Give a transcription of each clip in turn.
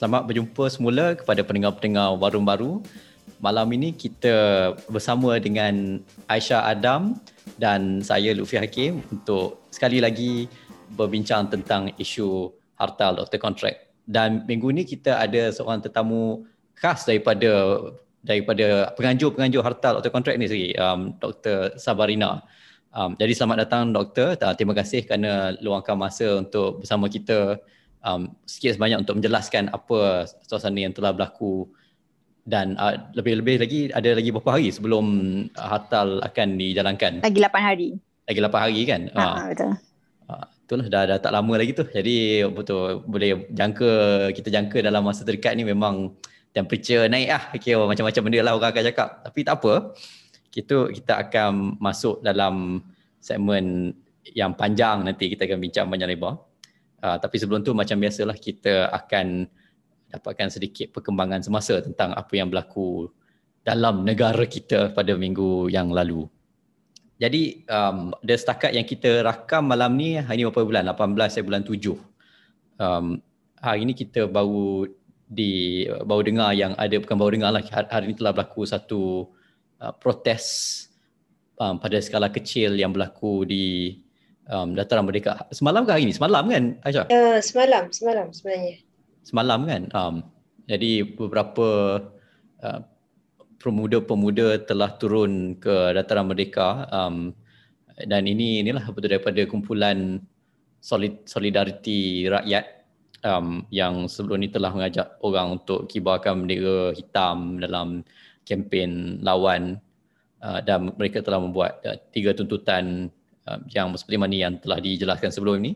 selamat berjumpa semula kepada pendengar-pendengar Warung Baru. Malam ini kita bersama dengan Aisyah Adam dan saya Lutfi Hakim untuk sekali lagi berbincang tentang isu hartal doktor kontrak. Dan minggu ini kita ada seorang tetamu khas daripada daripada penganjur-penganjur hartal doktor kontrak ni sendiri, um, Dr. Sabarina. Um, jadi selamat datang doktor. Terima kasih kerana luangkan masa untuk bersama kita um, sikit sebanyak untuk menjelaskan apa suasana yang telah berlaku dan uh, lebih-lebih lagi ada lagi beberapa hari sebelum uh, hartal akan dijalankan. Lagi 8 hari. Lagi 8 hari kan? Ha, uh, betul. Uh, itulah dah, dah tak lama lagi tu. Jadi betul boleh jangka kita jangka dalam masa terdekat ni memang temperature naik ah. Okay, macam-macam benda lah orang akan cakap. Tapi tak apa. Kita kita akan masuk dalam segmen yang panjang nanti kita akan bincang banyak lebar. Uh, tapi sebelum tu macam biasalah kita akan dapatkan sedikit perkembangan semasa tentang apa yang berlaku dalam negara kita pada minggu yang lalu. Jadi um, ada setakat yang kita rakam malam ni hari ni berapa bulan? 18 bulan 7. Um, hari ni kita baru di baru dengar yang ada bukan baru dengar lah hari ni telah berlaku satu uh, protes um, pada skala kecil yang berlaku di um, Dataran Merdeka. Semalam ke hari ni? Semalam kan Aisyah? Uh, semalam, semalam sebenarnya. Semalam kan? Um, jadi beberapa uh, pemuda-pemuda telah turun ke Dataran Merdeka um, dan ini inilah betul daripada kumpulan solid, solidariti rakyat um, yang sebelum ini telah mengajak orang untuk kibarkan bendera hitam dalam kempen lawan uh, dan mereka telah membuat uh, tiga tuntutan uh, yang seperti mana yang telah dijelaskan sebelum ini.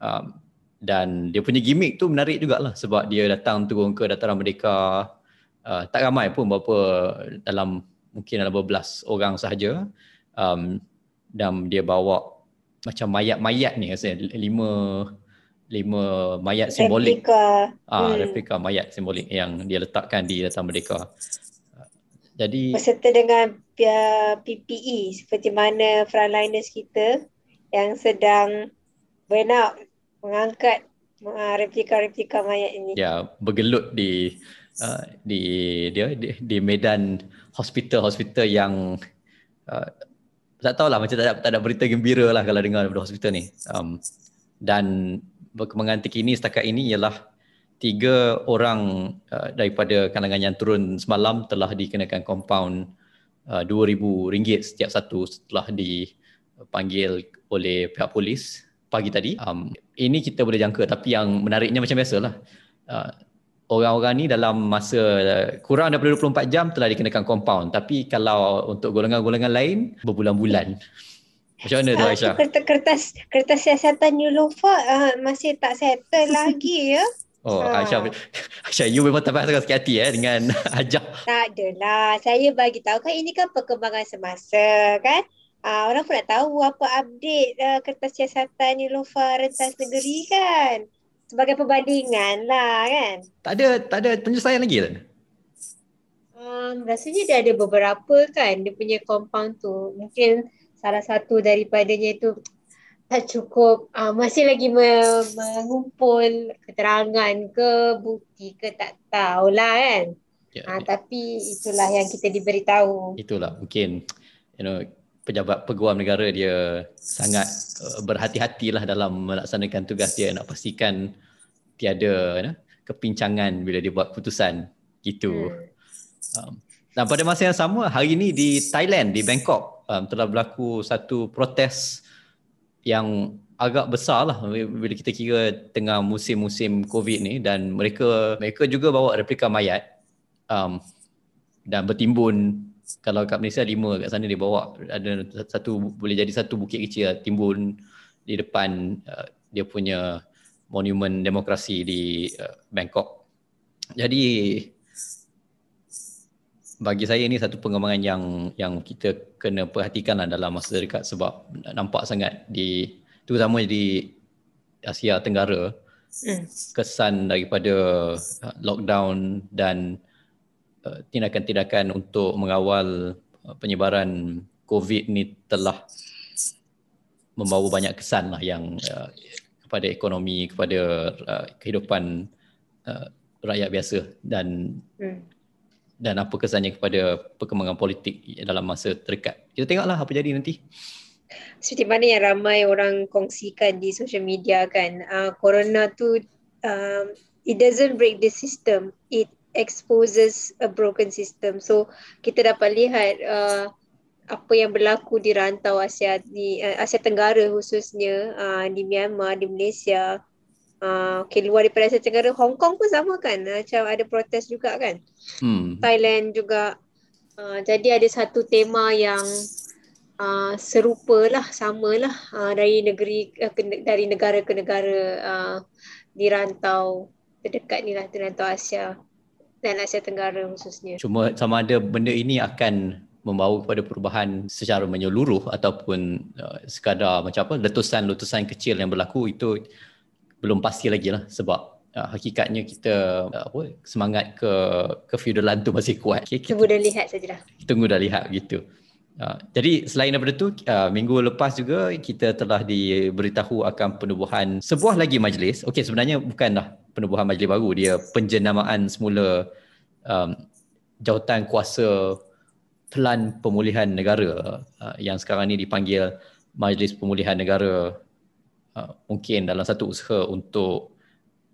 Um, dan dia punya gimmick tu menarik jugalah sebab dia datang turun ke dataran merdeka. Uh, tak ramai pun berapa dalam mungkin dalam beberapa orang sahaja. Um, dan dia bawa macam mayat-mayat ni rasanya lima lima mayat simbolik. Replika. Ah hmm. replika mayat simbolik yang dia letakkan di dataran merdeka jadi beserta dengan PPE seperti mana frontliners kita yang sedang benak mengangkat uh, replika-replika mayat ini. Ya, bergelut di uh, di dia di, di medan hospital-hospital yang uh, tak tahulah macam tak ada, tak ada berita gembira lah kalau dengar daripada hospital ni. Um, dan perkembangan terkini setakat ini ialah tiga orang uh, daripada kalangan yang turun semalam telah dikenakan kompaun uh, RM2,000 setiap satu setelah dipanggil oleh pihak polis pagi tadi. Um, ini kita boleh jangka tapi yang menariknya macam biasalah. Uh, orang-orang ni dalam masa uh, kurang daripada 24 jam telah dikenakan kompaun tapi kalau untuk golongan-golongan lain berbulan-bulan. Macam mana tu Aisyah? Kertas kertas, kertas siasatan Yulofa uh, masih tak settle lagi ya. Oh, ha. Aisyah, Aisyah, you memang tak pasal sikit hati eh dengan ajak. Tak adalah. Saya bagi tahu kan ini kan perkembangan semasa kan. Ah, orang pun nak tahu apa update uh, kertas siasatan Nilofa Rentas Negeri kan. Sebagai perbandingan lah kan. Tak ada tak ada penyelesaian lagi kan? Um, rasanya dia ada beberapa kan dia punya compound tu. Mungkin salah satu daripadanya tu tak cukup uh, masih lagi me- mengumpul keterangan ke bukti ke tak tahulah kan. Ya, uh, ya. Tapi itulah yang kita diberitahu. Itulah mungkin you know pejabat peguam negara dia sangat uh, berhati-hatilah dalam melaksanakan tugas dia nak pastikan tiada you know, kepincangan bila dia buat keputusan gitu. Hmm. Um, dan pada masa yang sama hari ini di Thailand di Bangkok um, telah berlaku satu protes yang agak besar lah bila kita kira tengah musim-musim COVID ni dan mereka mereka juga bawa replika mayat um, dan bertimbun kalau kat Malaysia lima kat sana dia bawa ada satu boleh jadi satu bukit kecil lah, timbun di depan uh, dia punya monumen demokrasi di uh, Bangkok. Jadi bagi saya ini satu pengembangan yang yang kita kena perhatikan lah dalam masa dekat sebab nampak sangat di terutama di Asia Tenggara hmm. kesan daripada uh, lockdown dan uh, tindakan-tindakan untuk mengawal uh, penyebaran COVID ni telah membawa banyak kesan lah yang kepada ekonomi kepada kehidupan rakyat biasa dan hmm. Dan apa kesannya kepada perkembangan politik dalam masa terdekat. Kita tengoklah apa jadi nanti. Seperti mana yang ramai orang kongsikan di social media kan, uh, corona tu um, it doesn't break the system, it exposes a broken system. So kita dapat lihat uh, apa yang berlaku di rantau Asia di uh, Asia Tenggara khususnya uh, di Myanmar, di Malaysia, Uh, okay, luar daripada Asia Tenggara, Hong Kong pun sama kan? Macam ada protes juga kan? Hmm. Thailand juga. Uh, jadi ada satu tema yang uh, serupa lah, sama lah uh, dari negeri uh, ke, dari negara ke negara uh, di rantau terdekat ni lah, di rantau Asia dan Asia Tenggara khususnya. Cuma sama ada benda ini akan membawa kepada perubahan secara menyeluruh ataupun uh, sekadar macam apa letusan-letusan kecil yang berlaku itu belum pasti lagi lah sebab uh, hakikatnya kita uh, apa semangat ke ke feudalan tu masih kuat. Okay, kita, tunggu dan lihat sajalah. Tunggu dan lihat gitu. Uh, jadi selain daripada tu uh, minggu lepas juga kita telah diberitahu akan penubuhan sebuah lagi majlis. Okey sebenarnya bukanlah penubuhan majlis baru dia penjenamaan semula um, jawatan kuasa Pelan Pemulihan Negara uh, yang sekarang ni dipanggil Majlis Pemulihan Negara Uh, mungkin dalam satu usaha untuk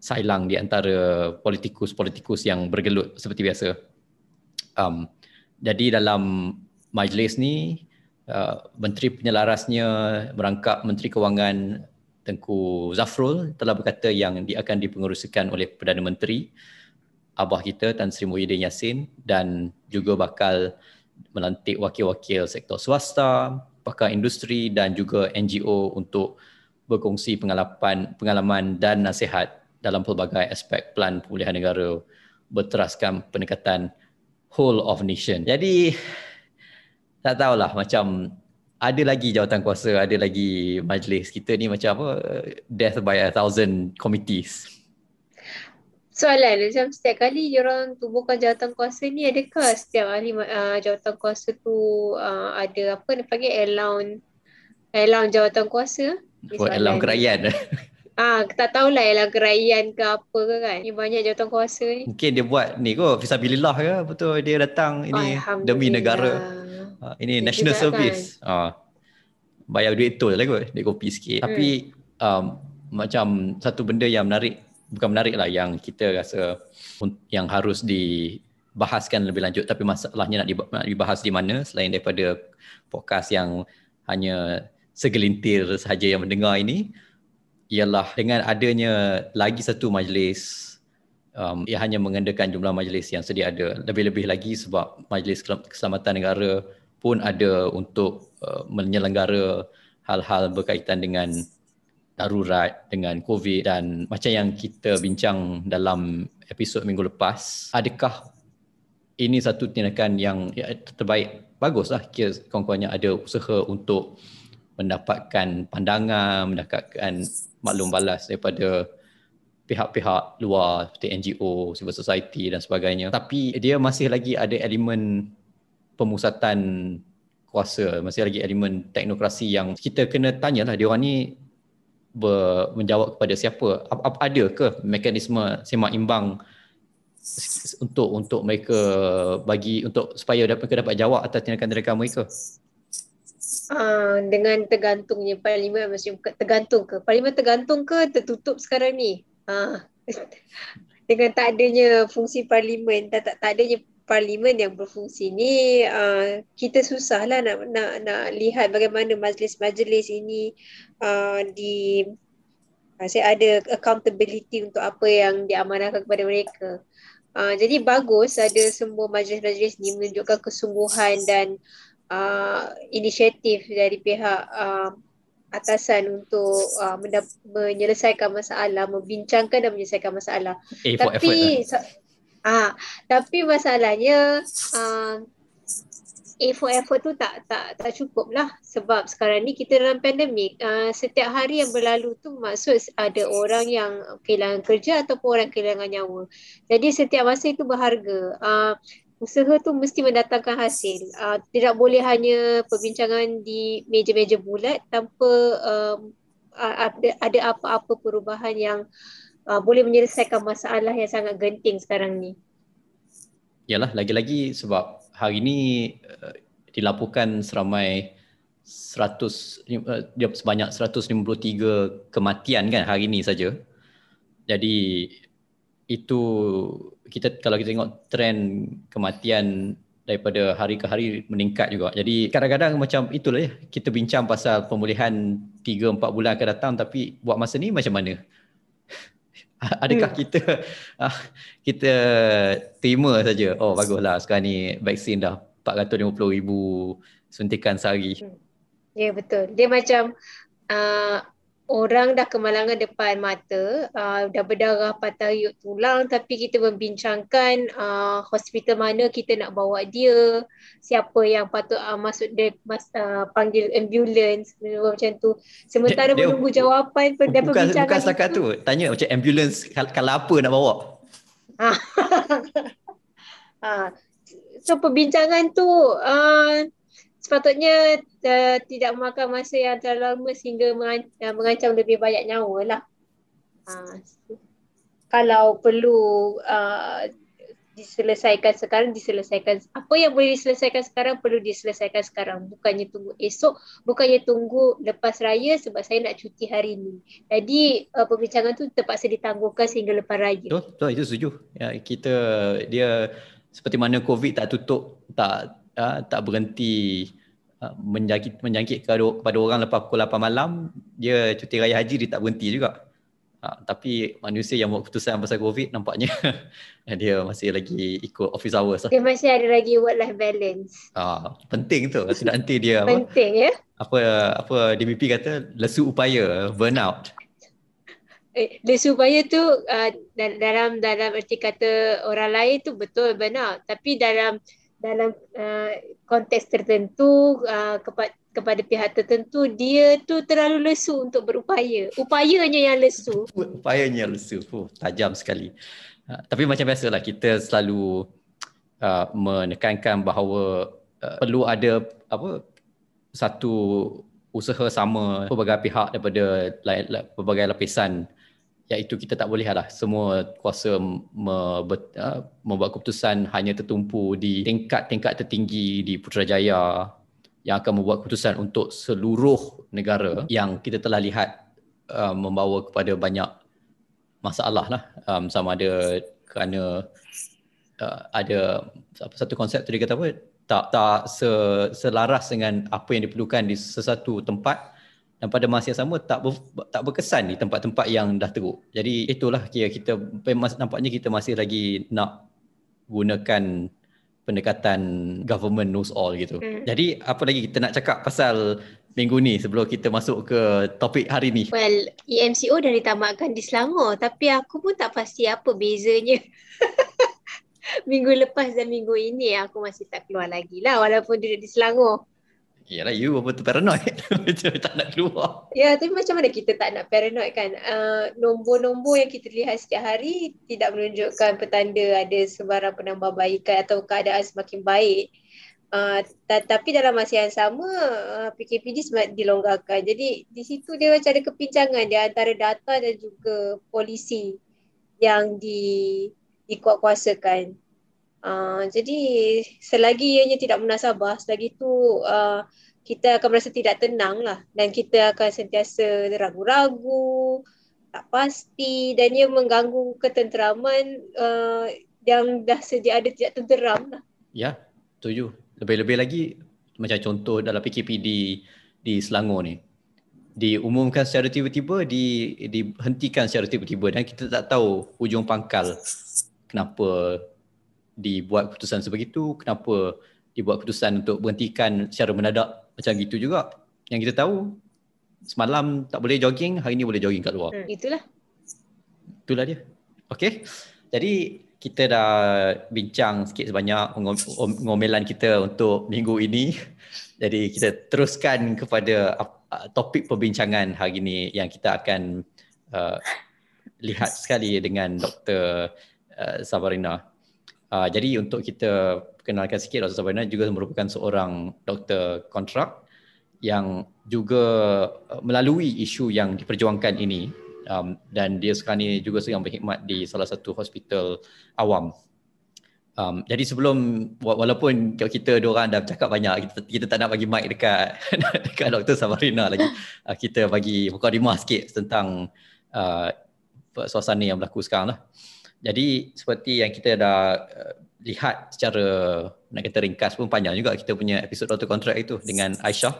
sailang di antara politikus-politikus yang bergelut seperti biasa. Um, jadi dalam majlis ni, uh, Menteri Penyelarasnya merangkap Menteri Kewangan Tengku Zafrul telah berkata yang dia akan dipengerusikan oleh Perdana Menteri Abah kita Tan Sri Muhyiddin Yassin dan juga bakal melantik wakil-wakil sektor swasta, pakar industri dan juga NGO untuk berkongsi pengalaman pengalaman dan nasihat dalam pelbagai aspek pelan pemulihan negara berteraskan pendekatan whole of nation. Jadi tak tahulah macam ada lagi jawatan kuasa, ada lagi majlis kita ni macam apa death by a thousand committees. Soalan macam setiap kali orang tubuhkan jawatan kuasa ni adakah setiap ahli uh, jawatan kuasa tu uh, ada apa dia panggil allowance allowance jawatan kuasa? Buat alam kerajaan Ah, tak tahulah alam kerajaan ke apa ke kan. Ni banyak jawatan kuasa ni. Mungkin dia buat ni kot, fisabilillah ke betul dia datang ini demi negara. Ah, ini dia national service. Kan? Ah, bayar duit tol lah kot, dia kopi sikit. Hmm. Tapi um, macam satu benda yang menarik, bukan menarik lah yang kita rasa yang harus dibahaskan lebih lanjut tapi masalahnya nak dibahas di mana selain daripada podcast yang hanya segelintir sahaja yang mendengar ini ialah dengan adanya lagi satu majlis um, ia hanya mengendakan jumlah majlis yang sedia ada. Lebih-lebih lagi sebab majlis keselamatan negara pun ada untuk uh, menyelenggara hal-hal berkaitan dengan darurat dengan covid dan macam yang kita bincang dalam episod minggu lepas. Adakah ini satu tindakan yang ya, terbaik? Baguslah kira kawan-kawannya ada usaha untuk mendapatkan pandangan, mendapatkan maklum balas daripada pihak-pihak luar seperti NGO, civil society dan sebagainya. Tapi dia masih lagi ada elemen pemusatan kuasa, masih lagi elemen teknokrasi yang kita kena tanyalah dia orang ni ber, menjawab kepada siapa. Apa, ada ke mekanisme semak imbang untuk untuk mereka bagi untuk supaya mereka dapat jawab atas tindakan-tindakan mereka? Uh, dengan tergantungnya parlimen macam tergantung ke? Parlimen tergantung ke tertutup sekarang ni? Uh, dengan tak adanya fungsi parlimen tak tak, tak adanya parlimen yang berfungsi ni uh, kita susahlah nak nak nak lihat bagaimana majlis-majlis ini uh, di saya ada accountability untuk apa yang diamanahkan kepada mereka. Uh, jadi bagus ada semua majlis-majlis ni menunjukkan kesungguhan dan uh, inisiatif dari pihak uh, atasan untuk uh, menyelesaikan masalah, membincangkan dan menyelesaikan masalah. A tapi lah. ah, tapi masalahnya uh, A for effort tu tak tak tak cukup lah sebab sekarang ni kita dalam pandemik uh, setiap hari yang berlalu tu maksud ada orang yang kehilangan kerja ataupun orang kehilangan nyawa. Jadi setiap masa itu berharga. Uh, usaha tu mesti mendatangkan hasil. Uh, tidak boleh hanya perbincangan di meja-meja bulat tanpa um, ada, ada apa-apa perubahan yang uh, boleh menyelesaikan masalah yang sangat genting sekarang ni. Yalah, lagi-lagi sebab hari ini uh, dilaporkan seramai 100 uh, dia sebanyak 153 kematian kan hari ini saja. Jadi itu kita kalau kita tengok trend kematian daripada hari ke hari meningkat juga. Jadi kadang-kadang macam itulah ya kita bincang pasal pemulihan 3 4 bulan akan datang tapi buat masa ni macam mana? Adakah hmm. kita ah, kita terima saja oh baguslah sekarang ni vaksin dah 450 ribu suntikan sehari. Hmm. Ya betul. Dia macam uh, orang dah kemalangan depan mata, uh, dah berdarah patah yuk tulang tapi kita membincangkan uh, hospital mana kita nak bawa dia, siapa yang patut uh, masuk dia mas, uh, panggil ambulans macam tu. Sementara dia, menunggu dia, jawapan bukan, dan perbincangan bukan setakat tu. Tanya macam ambulans kalau apa nak bawa. ha. so perbincangan tu uh, sepatutnya uh, tidak memakan masa yang terlalu lama sehingga mengancam, uh, mengancam lebih banyak nyawa lah. Uh, kalau perlu uh, diselesaikan sekarang, diselesaikan. Apa yang boleh diselesaikan sekarang, perlu diselesaikan sekarang. Bukannya tunggu esok, bukannya tunggu lepas raya sebab saya nak cuti hari ini. Jadi uh, perbincangan tu terpaksa ditangguhkan sehingga lepas raya. Betul, betul itu setuju. Ya, kita, dia seperti mana COVID tak tutup, tak uh, tak berhenti menjangkit menjangkit kepada orang lepas pukul 8 malam dia cuti raya haji dia tak berhenti juga. Uh, tapi manusia yang buat keputusan pasal covid nampaknya dia masih lagi ikut office hours lah. dia masih ada lagi work life balance. Uh, penting tu. Tidak nanti dia penting ya? apa apa DBP kata lesu upaya burnout. Eh, lesu upaya tu uh, dalam dalam erti kata orang lain tu betul benar tapi dalam dalam uh, konteks tertentu uh, kepada kepada pihak tertentu dia tu terlalu lesu untuk berupaya. Upayanya yang lesu. Upayanya lesu. Oh, tajam sekali. Uh, tapi macam biasalah kita selalu uh, menekankan bahawa uh, perlu ada apa satu usaha sama pelbagai pihak daripada pelbagai lapisan iaitu kita tak boleh lah. Semua kuasa membet, uh, membuat keputusan hanya tertumpu di tingkat-tingkat tertinggi di Putrajaya yang akan membuat keputusan untuk seluruh negara yang kita telah lihat uh, membawa kepada banyak masalah lah. Um, sama ada kerana uh, ada satu konsep tadi kata apa? Tak tak selaras dengan apa yang diperlukan di sesuatu tempat dan pada masa yang sama tak ber, tak berkesan di tempat-tempat yang dah teruk. Jadi itulah kira kita nampaknya kita masih lagi nak gunakan pendekatan government knows all gitu. Hmm. Jadi apa lagi kita nak cakap pasal minggu ni sebelum kita masuk ke topik hari ni? Well, EMCO dah ditamatkan di Selangor tapi aku pun tak pasti apa bezanya. minggu lepas dan minggu ini aku masih tak keluar lagi lah walaupun duduk di Selangor. Yalah, you betul paranoid. Macam tak nak keluar. Ya, tapi macam mana kita tak nak paranoid kan? Uh, nombor-nombor yang kita lihat setiap hari tidak menunjukkan petanda ada sebarang penambahbaikan atau keadaan semakin baik. Uh, tapi dalam masa yang sama, uh, PKPD semakin dilonggarkan. Jadi di situ dia macam ada kepincangan di antara data dan juga polisi yang di, dikuatkuasakan. Uh, jadi selagi ianya tidak munasabah, selagi itu uh, kita akan merasa tidak tenang lah dan kita akan sentiasa ragu-ragu, tak pasti dan ia mengganggu ketenteraman uh, yang dah sedia ada tidak tenteram lah. Ya, setuju. Lebih-lebih lagi macam contoh dalam PKP di di Selangor ni diumumkan secara tiba-tiba di dihentikan secara tiba-tiba dan kita tak tahu ujung pangkal kenapa dibuat keputusan sebegitu, kenapa dibuat keputusan untuk berhentikan secara mendadak macam gitu juga. Yang kita tahu semalam tak boleh jogging, hari ni boleh jogging kat luar. Hmm, itulah. Itulah dia. Okey. Jadi kita dah bincang sikit sebanyak ngomelan kita untuk minggu ini. Jadi kita teruskan kepada topik perbincangan hari ini yang kita akan uh, lihat sekali dengan Dr. Uh, Sabarina. Uh, jadi untuk kita kenalkan sikit Dr. Sabrina juga merupakan seorang doktor kontrak yang juga uh, melalui isu yang diperjuangkan ini um, dan dia sekarang ni juga sedang berkhidmat di salah satu hospital awam Um, jadi sebelum walaupun kita dua orang dah cakap banyak kita, kita tak nak bagi mic dekat dekat Dr. Samarina lagi uh, kita bagi mukadimah sikit tentang uh, suasana yang berlaku sekarang lah. Jadi seperti yang kita dah uh, lihat secara nak kata ringkas pun panjang juga kita punya episod Dr. Contract itu dengan Aisyah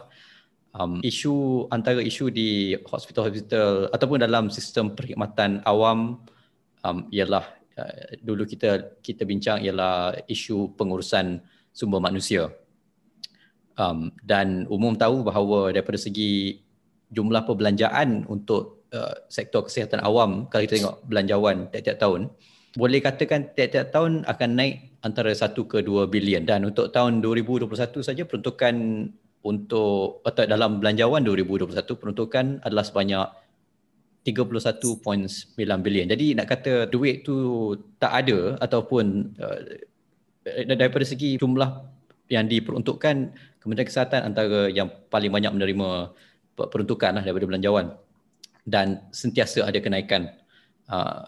um, isu antara isu di hospital-hospital ataupun dalam sistem perkhidmatan awam um, ialah Uh, dulu kita kita bincang ialah isu pengurusan sumber manusia. Um, dan umum tahu bahawa daripada segi jumlah perbelanjaan untuk uh, sektor kesihatan awam kalau kita tengok belanjawan tiap-tiap tahun boleh katakan tiap-tiap tahun akan naik antara 1 ke 2 bilion dan untuk tahun 2021 saja peruntukan untuk atau dalam belanjawan 2021 peruntukan adalah sebanyak 31.9 bilion. Jadi nak kata duit tu tak ada ataupun uh, daripada segi jumlah yang diperuntukkan Kementerian Kesihatan antara yang paling banyak menerima peruntukan lah daripada belanjawan dan sentiasa ada kenaikan. Uh,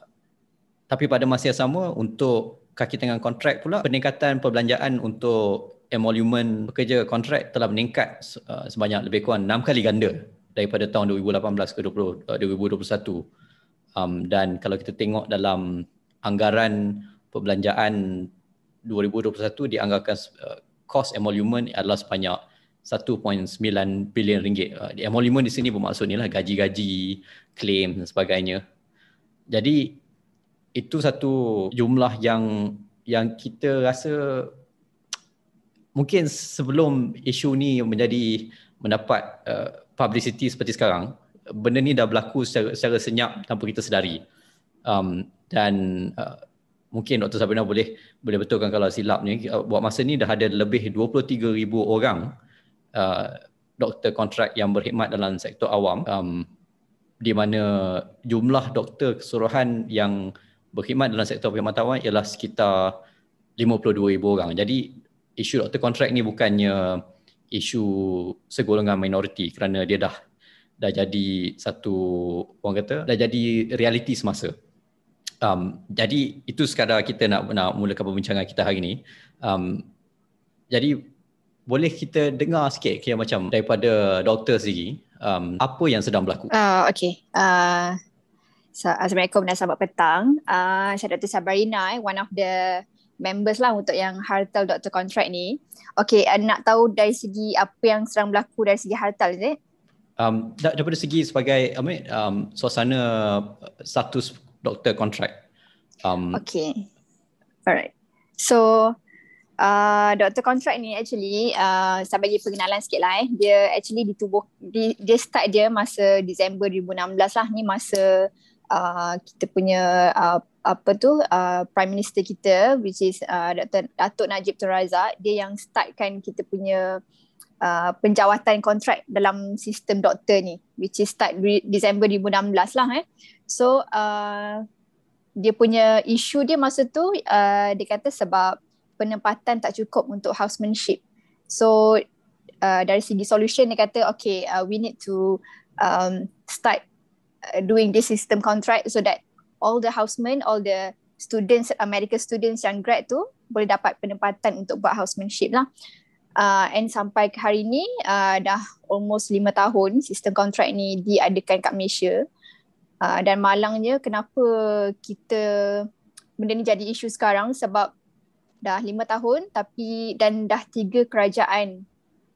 tapi pada masa yang sama untuk kaki tangan kontrak pula peningkatan perbelanjaan untuk emolument pekerja kontrak telah meningkat uh, sebanyak lebih kurang 6 kali ganda daripada tahun 2018 ke 20, uh, 2021 um, dan kalau kita tengok dalam anggaran perbelanjaan 2021 dianggarkan uh, cost emolument adalah sebanyak 1.9 bilion ringgit. Uh, emolument di sini bermaksud ni lah gaji-gaji, claim dan sebagainya. Jadi itu satu jumlah yang yang kita rasa mungkin sebelum isu ni menjadi mendapat uh, publicity seperti sekarang, benda ni dah berlaku secara, secara senyap tanpa kita sedari. Um, dan uh, mungkin Dr. Sabrina boleh boleh betulkan kalau silap ni, uh, buat masa ni dah ada lebih 23,000 orang uh, doktor kontrak yang berkhidmat dalam sektor awam um, di mana jumlah doktor keseluruhan yang berkhidmat dalam sektor perkhidmatan ialah sekitar 52,000 orang. Jadi isu doktor kontrak ni bukannya isu segolongan minoriti kerana dia dah dah jadi satu orang kata dah jadi realiti semasa. Um, jadi itu sekadar kita nak nak mulakan perbincangan kita hari ini. Um, jadi boleh kita dengar sikit kira macam daripada doktor sendiri um, apa yang sedang berlaku. Uh, okay. Uh, Assalamualaikum dan selamat petang. Uh, saya Dr. Sabarina, eh, one of the members lah untuk yang hartal Dr. Contract ni. Okay, uh, nak tahu dari segi apa yang sedang berlaku dari segi hartal ni? Um, daripada segi sebagai Amit, um, suasana uh, status Dr. Contract. Um, okay, alright. So, uh, Dr. Contract ni actually, uh, saya bagi pengenalan sikit lah eh. Dia actually ditubuh, di, dia start dia masa Disember 2016 lah. Ni masa uh, kita punya uh, apa tu uh, prime minister kita which is uh. Datuk Najib Tun Razak dia yang startkan kita punya uh, penjawatan kontrak dalam sistem doktor ni which is start Disember 2016 lah eh so uh, dia punya isu dia masa tu uh, dia kata sebab penempatan tak cukup untuk housemanship so uh, dari segi solution dia kata okay uh, we need to um, start uh, doing this system contract so that all the housemen, all the students, medical students yang grad tu boleh dapat penempatan untuk buat housemanship lah. Uh, and sampai ke hari ni uh, dah almost lima tahun sistem kontrak ni diadakan kat Malaysia. Uh, dan malangnya kenapa kita benda ni jadi isu sekarang sebab dah lima tahun tapi dan dah tiga kerajaan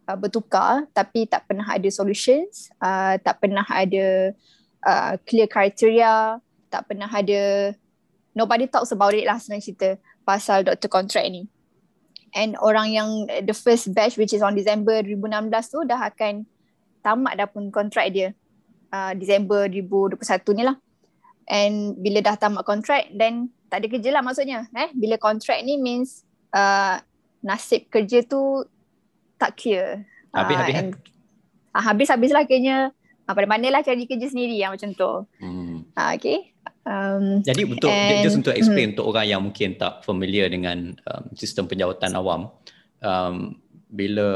uh, bertukar tapi tak pernah ada solutions, uh, tak pernah ada uh, clear criteria, tak pernah ada nobody talks about it lah senang cerita pasal doktor contract ni. And orang yang the first batch which is on December 2016 tu dah akan tamat dah pun kontrak dia. Uh, December 2021 ni lah. And bila dah tamat kontrak then tak ada kerja lah maksudnya. Eh? Bila kontrak ni means uh, nasib kerja tu tak clear. Habis-habis uh, uh, Habis-habis lah kayaknya uh, pada mana lah cari kerja sendiri yang macam tu. Hmm. Uh, okay. Um, Jadi untuk and, just untuk explain hmm. untuk orang yang mungkin tak familiar dengan um, sistem penjawatan awam, um, bila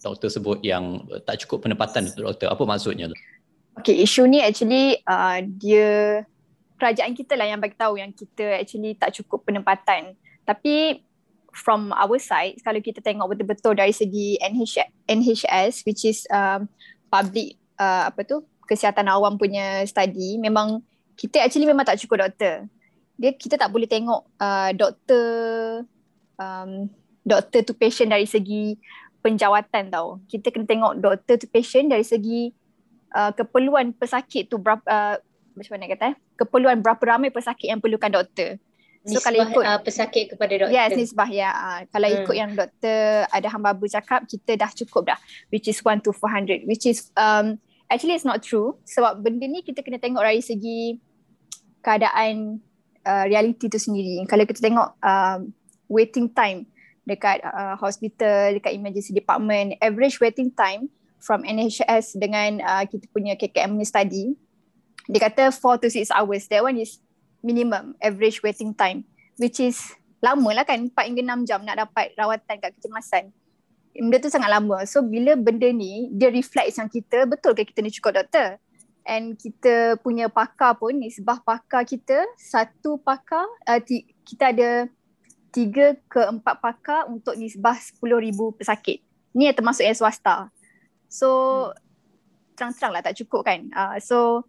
doktor sebut yang tak cukup penempatan untuk doktor, apa maksudnya tu? Okay, isu ni actually uh, dia kerajaan kita lah yang bagi tahu yang kita actually tak cukup penempatan. Tapi from our side, kalau kita tengok betul-betul dari segi NH, NHS which is um, public uh, apa tu kesihatan awam punya study, memang kita actually memang tak cukup doktor. Dia kita tak boleh tengok uh, doktor um, doktor to patient dari segi penjawatan tau. Kita kena tengok doktor to patient dari segi uh, keperluan pesakit tu berapa uh, macam mana kata eh? Keperluan berapa ramai pesakit yang perlukan doktor. So nisbah, kalau ikut uh, pesakit kepada doktor. Yes, nisbah ya. Uh, kalau hmm. ikut yang doktor ada hamba cakap kita dah cukup dah which is 1 to 400 which is um actually it's not true sebab benda ni kita kena tengok dari segi keadaan uh, reality tu sendiri. Kalau kita tengok um, waiting time dekat uh, hospital, dekat emergency department, average waiting time from NHS dengan uh, kita punya KKM ni study, dia kata 4 to 6 hours. That one is minimum average waiting time which is lama lah kan 4 hingga 6 jam nak dapat rawatan kat kecemasan. Benda tu sangat lama. So bila benda ni dia reflect yang kita betul ke kita ni cukup doktor? And kita punya pakar pun nisbah pakar kita satu pakar uh, t- kita ada tiga ke empat pakar untuk nisbah sepuluh ribu pesakit. Ni yang termasuk yang swasta. So hmm. terang-terang lah tak cukup kan. Uh, so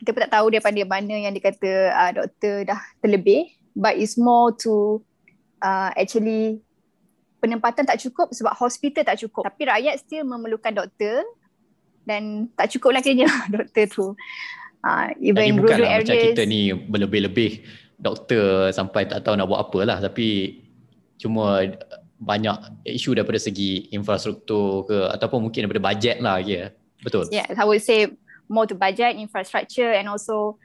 kita pun tak tahu daripada mana yang dia kata uh, doktor dah terlebih but it's more to uh, actually penempatan tak cukup sebab hospital tak cukup tapi rakyat still memerlukan doktor dan tak cukup lah kayaknya doktor tu uh, even rural lah areas macam kita ni berlebih-lebih doktor sampai tak tahu nak buat apa lah tapi cuma banyak isu daripada segi infrastruktur ke ataupun mungkin daripada bajet lah ya. Betul. Yeah, I would say more to budget, infrastructure and also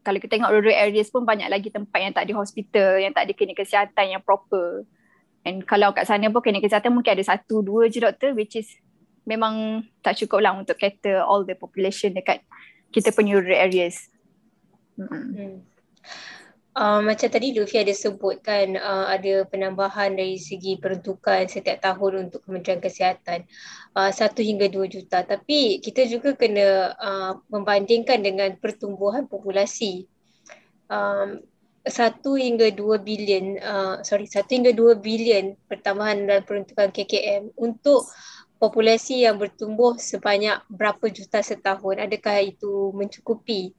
kalau kita tengok rural areas pun banyak lagi tempat yang tak ada hospital, yang tak ada klinik kesihatan yang proper. And kalau kat sana pun klinik kesihatan mungkin ada satu, dua je doktor which is memang tak cukup lah untuk cater all the population dekat kita punya rural areas. Hmm. Uh, macam tadi Luffy ada sebut kan uh, ada penambahan dari segi peruntukan setiap tahun untuk Kementerian Kesihatan uh, satu hingga dua juta tapi kita juga kena uh, membandingkan dengan pertumbuhan populasi um, satu hingga dua bilion uh, sorry satu hingga dua bilion pertambahan dalam peruntukan KKM untuk populasi yang bertumbuh sebanyak berapa juta setahun. Adakah itu mencukupi?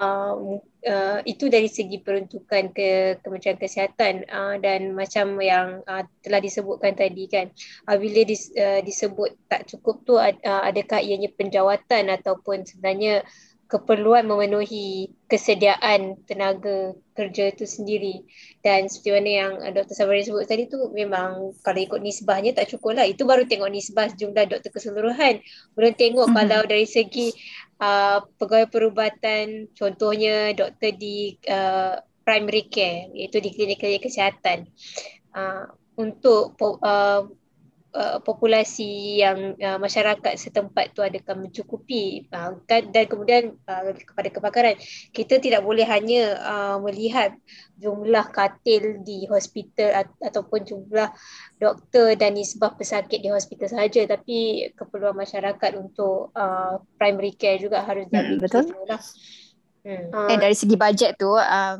Uh, uh, itu dari segi peruntukan ke Kementerian Kesihatan uh, dan macam yang uh, telah disebutkan tadi kan uh, bila dis, uh, disebut tak cukup tu uh, adakah ianya penjawatan ataupun sebenarnya keperluan memenuhi kesediaan tenaga kerja itu sendiri dan seperti mana yang Dr. Sabari sebut tadi tu memang kalau ikut nisbahnya tak cukup lah itu baru tengok nisbah jumlah doktor keseluruhan belum tengok mm-hmm. kalau dari segi uh, pegawai perubatan contohnya doktor di uh, primary care iaitu di klinik-klinik kesihatan uh, untuk uh, Uh, populasi yang uh, masyarakat setempat tu adakah mencukupi uh, dan, dan kemudian uh, kepada kebakaran kita tidak boleh hanya uh, melihat jumlah katil di hospital at- ataupun jumlah doktor dan nisbah pesakit di hospital saja tapi keperluan masyarakat untuk uh, primary care juga harus hmm, betul lah. Hmm. Uh, dari segi bajet tu um,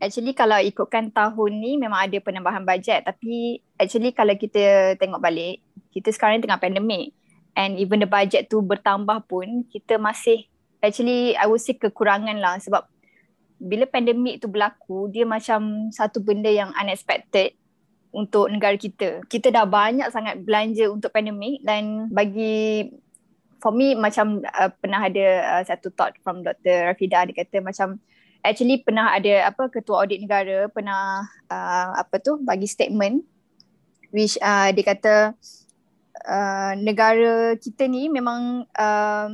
actually kalau ikutkan tahun ni memang ada penambahan bajet tapi actually kalau kita tengok balik kita sekarang tengah pandemik and even the budget tu bertambah pun kita masih actually I would say kekurangan lah sebab bila pandemik tu berlaku dia macam satu benda yang unexpected untuk negara kita. Kita dah banyak sangat belanja untuk pandemik dan bagi for me macam uh, pernah ada uh, satu thought from Dr. Rafida dia kata macam actually pernah ada apa ketua audit negara pernah uh, apa tu bagi statement which uh, dia kata uh, negara kita ni memang uh,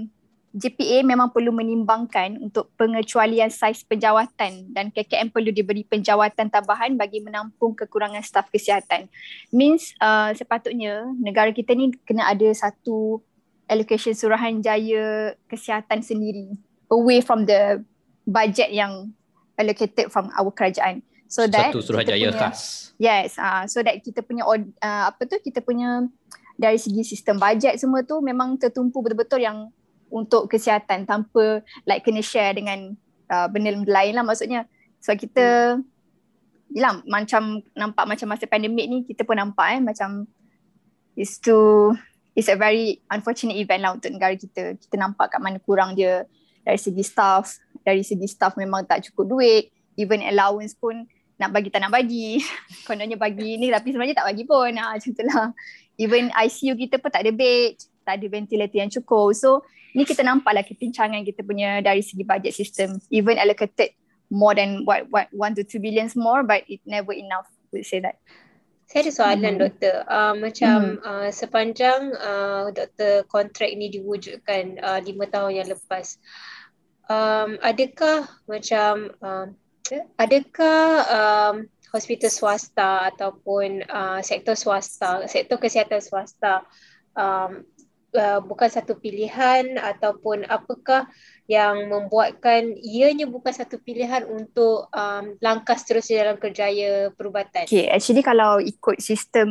JPA memang perlu menimbangkan untuk pengecualian saiz penjawatan dan KKM perlu diberi penjawatan tambahan bagi menampung kekurangan staf kesihatan. Means uh, sepatutnya negara kita ni kena ada satu allocation Suruhanjaya kesihatan sendiri away from the budget yang allocated from our kerajaan. So that satu suruhanjaya khas. Yes, uh, so that kita punya uh, apa tu kita punya dari segi sistem bajet semua tu memang tertumpu betul-betul yang untuk kesihatan tanpa like kena share dengan uh, benda lain lah maksudnya. So kita hmm. Yelah, macam nampak macam masa pandemik ni kita pun nampak eh macam it's too it's a very unfortunate event lah untuk negara kita. Kita nampak kat mana kurang dia dari segi staff, dari segi staff memang tak cukup duit, even allowance pun nak bagi tak nak bagi. Kononnya bagi ni tapi sebenarnya tak bagi pun. Ha, macam tu lah. Even ICU kita pun tak ada bed, tak ada ventilator yang cukup. So ni kita nampak lah kepincangan kita punya dari segi budget system. Even allocated more than what what one to two billions more but it never enough would say that saya ada soalan mm. doktor uh, macam mm. uh, sepanjang uh, doktor kontrak ini diwujudkan uh, lima tahun yang lepas um, adakah macam uh, adakah um, hospital swasta ataupun uh, sektor swasta sektor kesihatan swasta um, uh, bukan satu pilihan ataupun apakah yang membuatkan ianya bukan satu pilihan untuk um, langkah seterusnya dalam kerjaya perubatan? Okay, actually kalau ikut sistem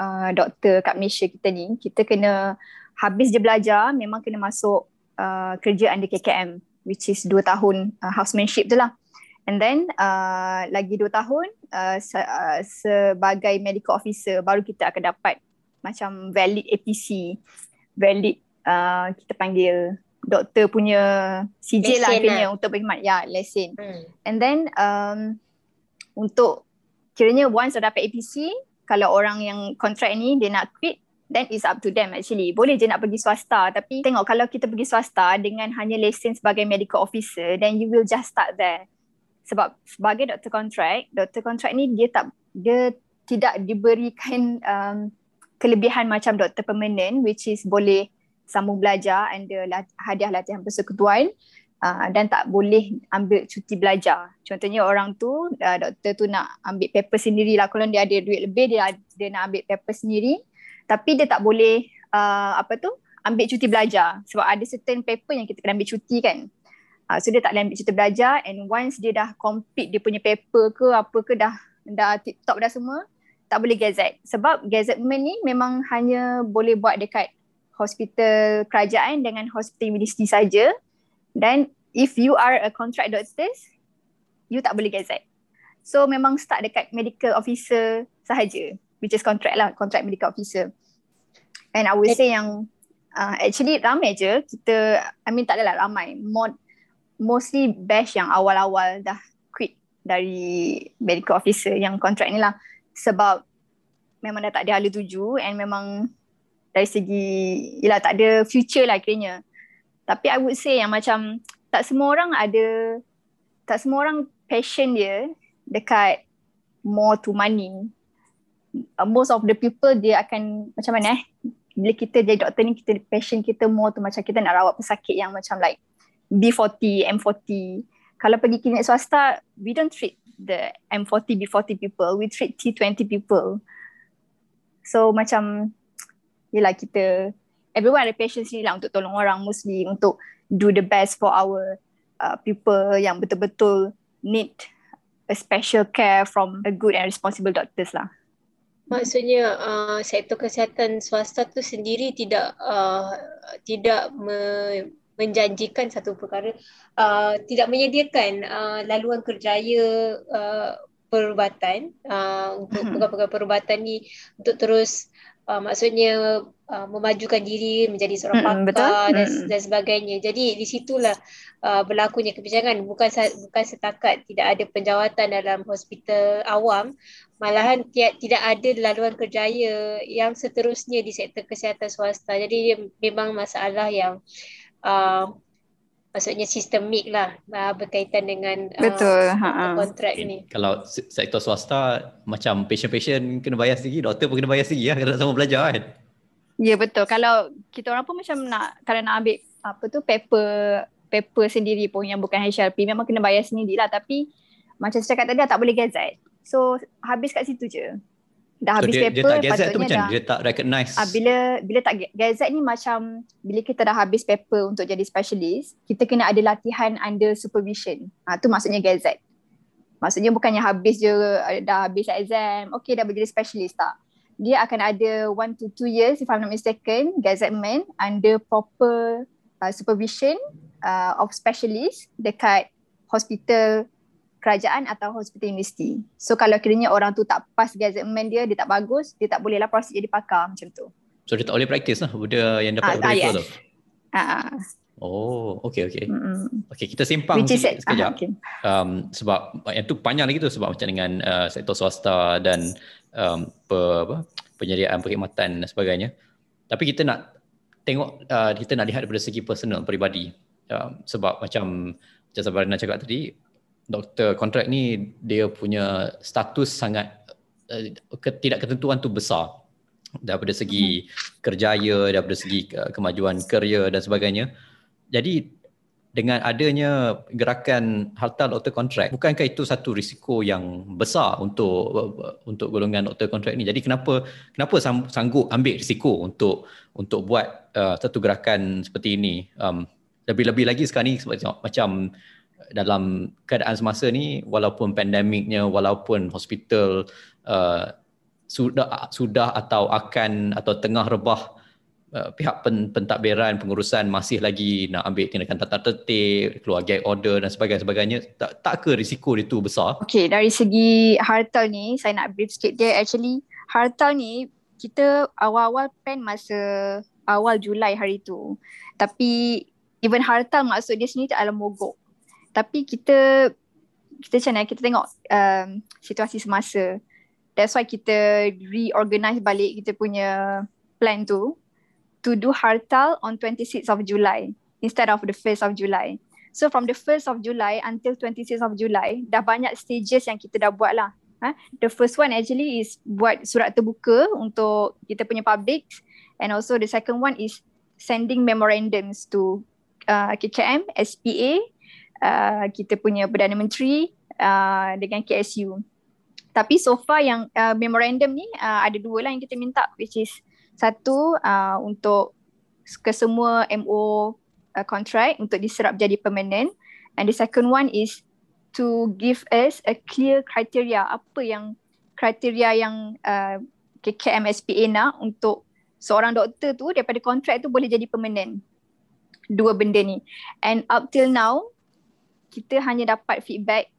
uh, doktor kat Malaysia kita ni, kita kena habis je belajar memang kena masuk uh, kerja under KKM which is dua tahun uh, housemanship tu lah. And then uh, lagi dua tahun uh, se- uh, sebagai medical officer baru kita akan dapat macam valid APC, valid uh, kita panggil doktor punya CJ lah akhirnya lah. untuk berkhidmat. Ya, lesen. Hmm. And then um, untuk kiranya once dah dapat APC, kalau orang yang kontrak ni dia nak quit, then it's up to them actually. Boleh je nak pergi swasta tapi tengok kalau kita pergi swasta dengan hanya lesen sebagai medical officer, then you will just start there. Sebab sebagai doktor kontrak, doktor kontrak ni dia tak dia tidak diberikan um, kelebihan macam doktor permanent which is boleh sambung belajar ada hadiah latihan persekutuan uh, dan tak boleh ambil cuti belajar. Contohnya orang tu, uh, doktor tu nak ambil paper sendiri lah. Kalau dia ada duit lebih, dia, dia nak ambil paper sendiri. Tapi dia tak boleh uh, apa tu ambil cuti belajar. Sebab ada certain paper yang kita kena ambil cuti kan. Uh, so dia tak boleh ambil cuti belajar and once dia dah complete dia punya paper ke apa ke dah dah tip top dah semua, tak boleh gazette. Sebab gazettement ni memang hanya boleh buat dekat hospital kerajaan dengan hospital universiti saja. Dan if you are a contract doctor you tak boleh gazette so memang start dekat medical officer sahaja which is contract lah contract medical officer. And I would say yang uh, actually ramai je kita I mean tak adalah ramai. More, mostly batch yang awal-awal dah quit dari medical officer yang contract ni lah sebab memang dah tak ada hala tuju and memang dari segi yalah tak ada future lah kiranya tapi I would say yang macam tak semua orang ada tak semua orang passion dia dekat more to money. Uh, most of the people dia akan macam mana eh? Bila kita jadi doktor ni kita passion kita more tu macam kita nak rawat pesakit yang macam like B40, M40 kalau pergi klinik swasta we don't treat the M40, B40 people we treat T20 people so macam yelah kita everyone ada passion sendiri lah untuk tolong orang mostly untuk do the best for our uh, people yang betul-betul need a special care from a good and responsible doctors lah. Maksudnya uh, sektor kesihatan swasta tu sendiri tidak uh, tidak me- menjanjikan satu perkara uh, tidak menyediakan uh, laluan kerjaya uh, perubatan uh, untuk hmm. pegawai-pegawai perubatan ni untuk terus uh, maksudnya uh, memajukan diri menjadi seorang mm, pakar dan, mm. dan sebagainya. Jadi di situlah uh, berlakunya kebincangan bukan bukan setakat tidak ada penjawatan dalam hospital awam malahan tiad, tidak ada laluan kerjaya yang seterusnya di sektor kesihatan swasta. Jadi memang masalah yang uh, maksudnya sistemik lah uh, berkaitan dengan uh, Betul. Uh, kontrak okay. ni. Kalau sektor swasta macam patient-patient kena bayar sendiri, doktor pun kena bayar sendiri lah kalau sama belajar kan. Ya yeah, betul. Kalau kita orang pun macam nak kalau nak ambil apa tu paper paper sendiri pun yang bukan HRP memang kena bayar sendiri lah tapi macam saya cakap tadi tak boleh gazette. So habis kat situ je dah habis so, dia, paper dia tak gazette tu macam dah, dia tak recognize. Uh, bila bila tak gazette ni macam bila kita dah habis paper untuk jadi specialist kita kena ada latihan under supervision. Ah uh, tu maksudnya gazette. Maksudnya bukannya habis je dah habis exam okay dah jadi specialist tak? Dia akan ada 1 to 2 years if I'm not mistaken gazettement under proper uh, supervision uh, of specialist dekat hospital kerajaan atau hospital universiti. So kalau kiranya orang tu tak pas gazetteman dia, dia tak bagus, dia tak boleh lah proses jadi pakar macam tu. So dia tak boleh praktis lah benda yang dapat Ah, ah, uh, yes. tu. Ah, Oh, okay, okay. mm-mm. Okay, kita simpang Which is sikit sekejap. ah, okay. um, sebab yang tu panjang lagi tu sebab macam dengan uh, sektor swasta dan um, pe, apa, penyediaan perkhidmatan dan sebagainya. Tapi kita nak tengok uh, kita nak lihat daripada segi personal peribadi. Um, sebab macam macam Sabarina cakap tadi doktor kontrak ni dia punya status sangat uh, ketidak ketentuan tu besar. Daripada segi kerjaya daripada segi uh, kemajuan kerja dan sebagainya. Jadi dengan adanya gerakan harta doktor kontrak bukankah itu satu risiko yang besar untuk untuk golongan doktor kontrak ni? Jadi kenapa kenapa sang- sanggup ambil risiko untuk untuk buat uh, satu gerakan seperti ini? Um, lebih-lebih lagi sekarang ni macam dalam keadaan semasa ni walaupun pandemiknya walaupun hospital uh, sudah sudah atau akan atau tengah rebah uh, pihak pen, pentadbiran pengurusan masih lagi nak ambil tindakan tata tertib keluar gag order dan sebagainya sebagainya tak tak ke risiko itu besar Okay, dari segi hartal ni, saya nak brief sikit dia. Actually, hartal ni, kita awal-awal plan masa awal Julai hari tu. Tapi, even hartal maksud dia sendiri tak dalam mogok. Tapi kita, kita macam kita tengok um, situasi semasa. That's why kita reorganize balik kita punya plan tu to do hartal on 26th of July instead of the 1st of July. So from the 1st of July until 26th of July, dah banyak stages yang kita dah buat lah. Ha? The first one actually is buat surat terbuka untuk kita punya public and also the second one is sending memorandums to uh, KKM, SPA, uh, kita punya Perdana Menteri uh, dengan KSU. Tapi so far yang uh, memorandum ni uh, ada dua lah yang kita minta which is satu uh, untuk ke semua MO uh, contract untuk diserap jadi permanent. And the second one is to give us a clear criteria. Apa yang kriteria yang uh, KKM SPA nak untuk seorang doktor tu daripada kontrak tu boleh jadi permanent. Dua benda ni. And up till now kita hanya dapat feedback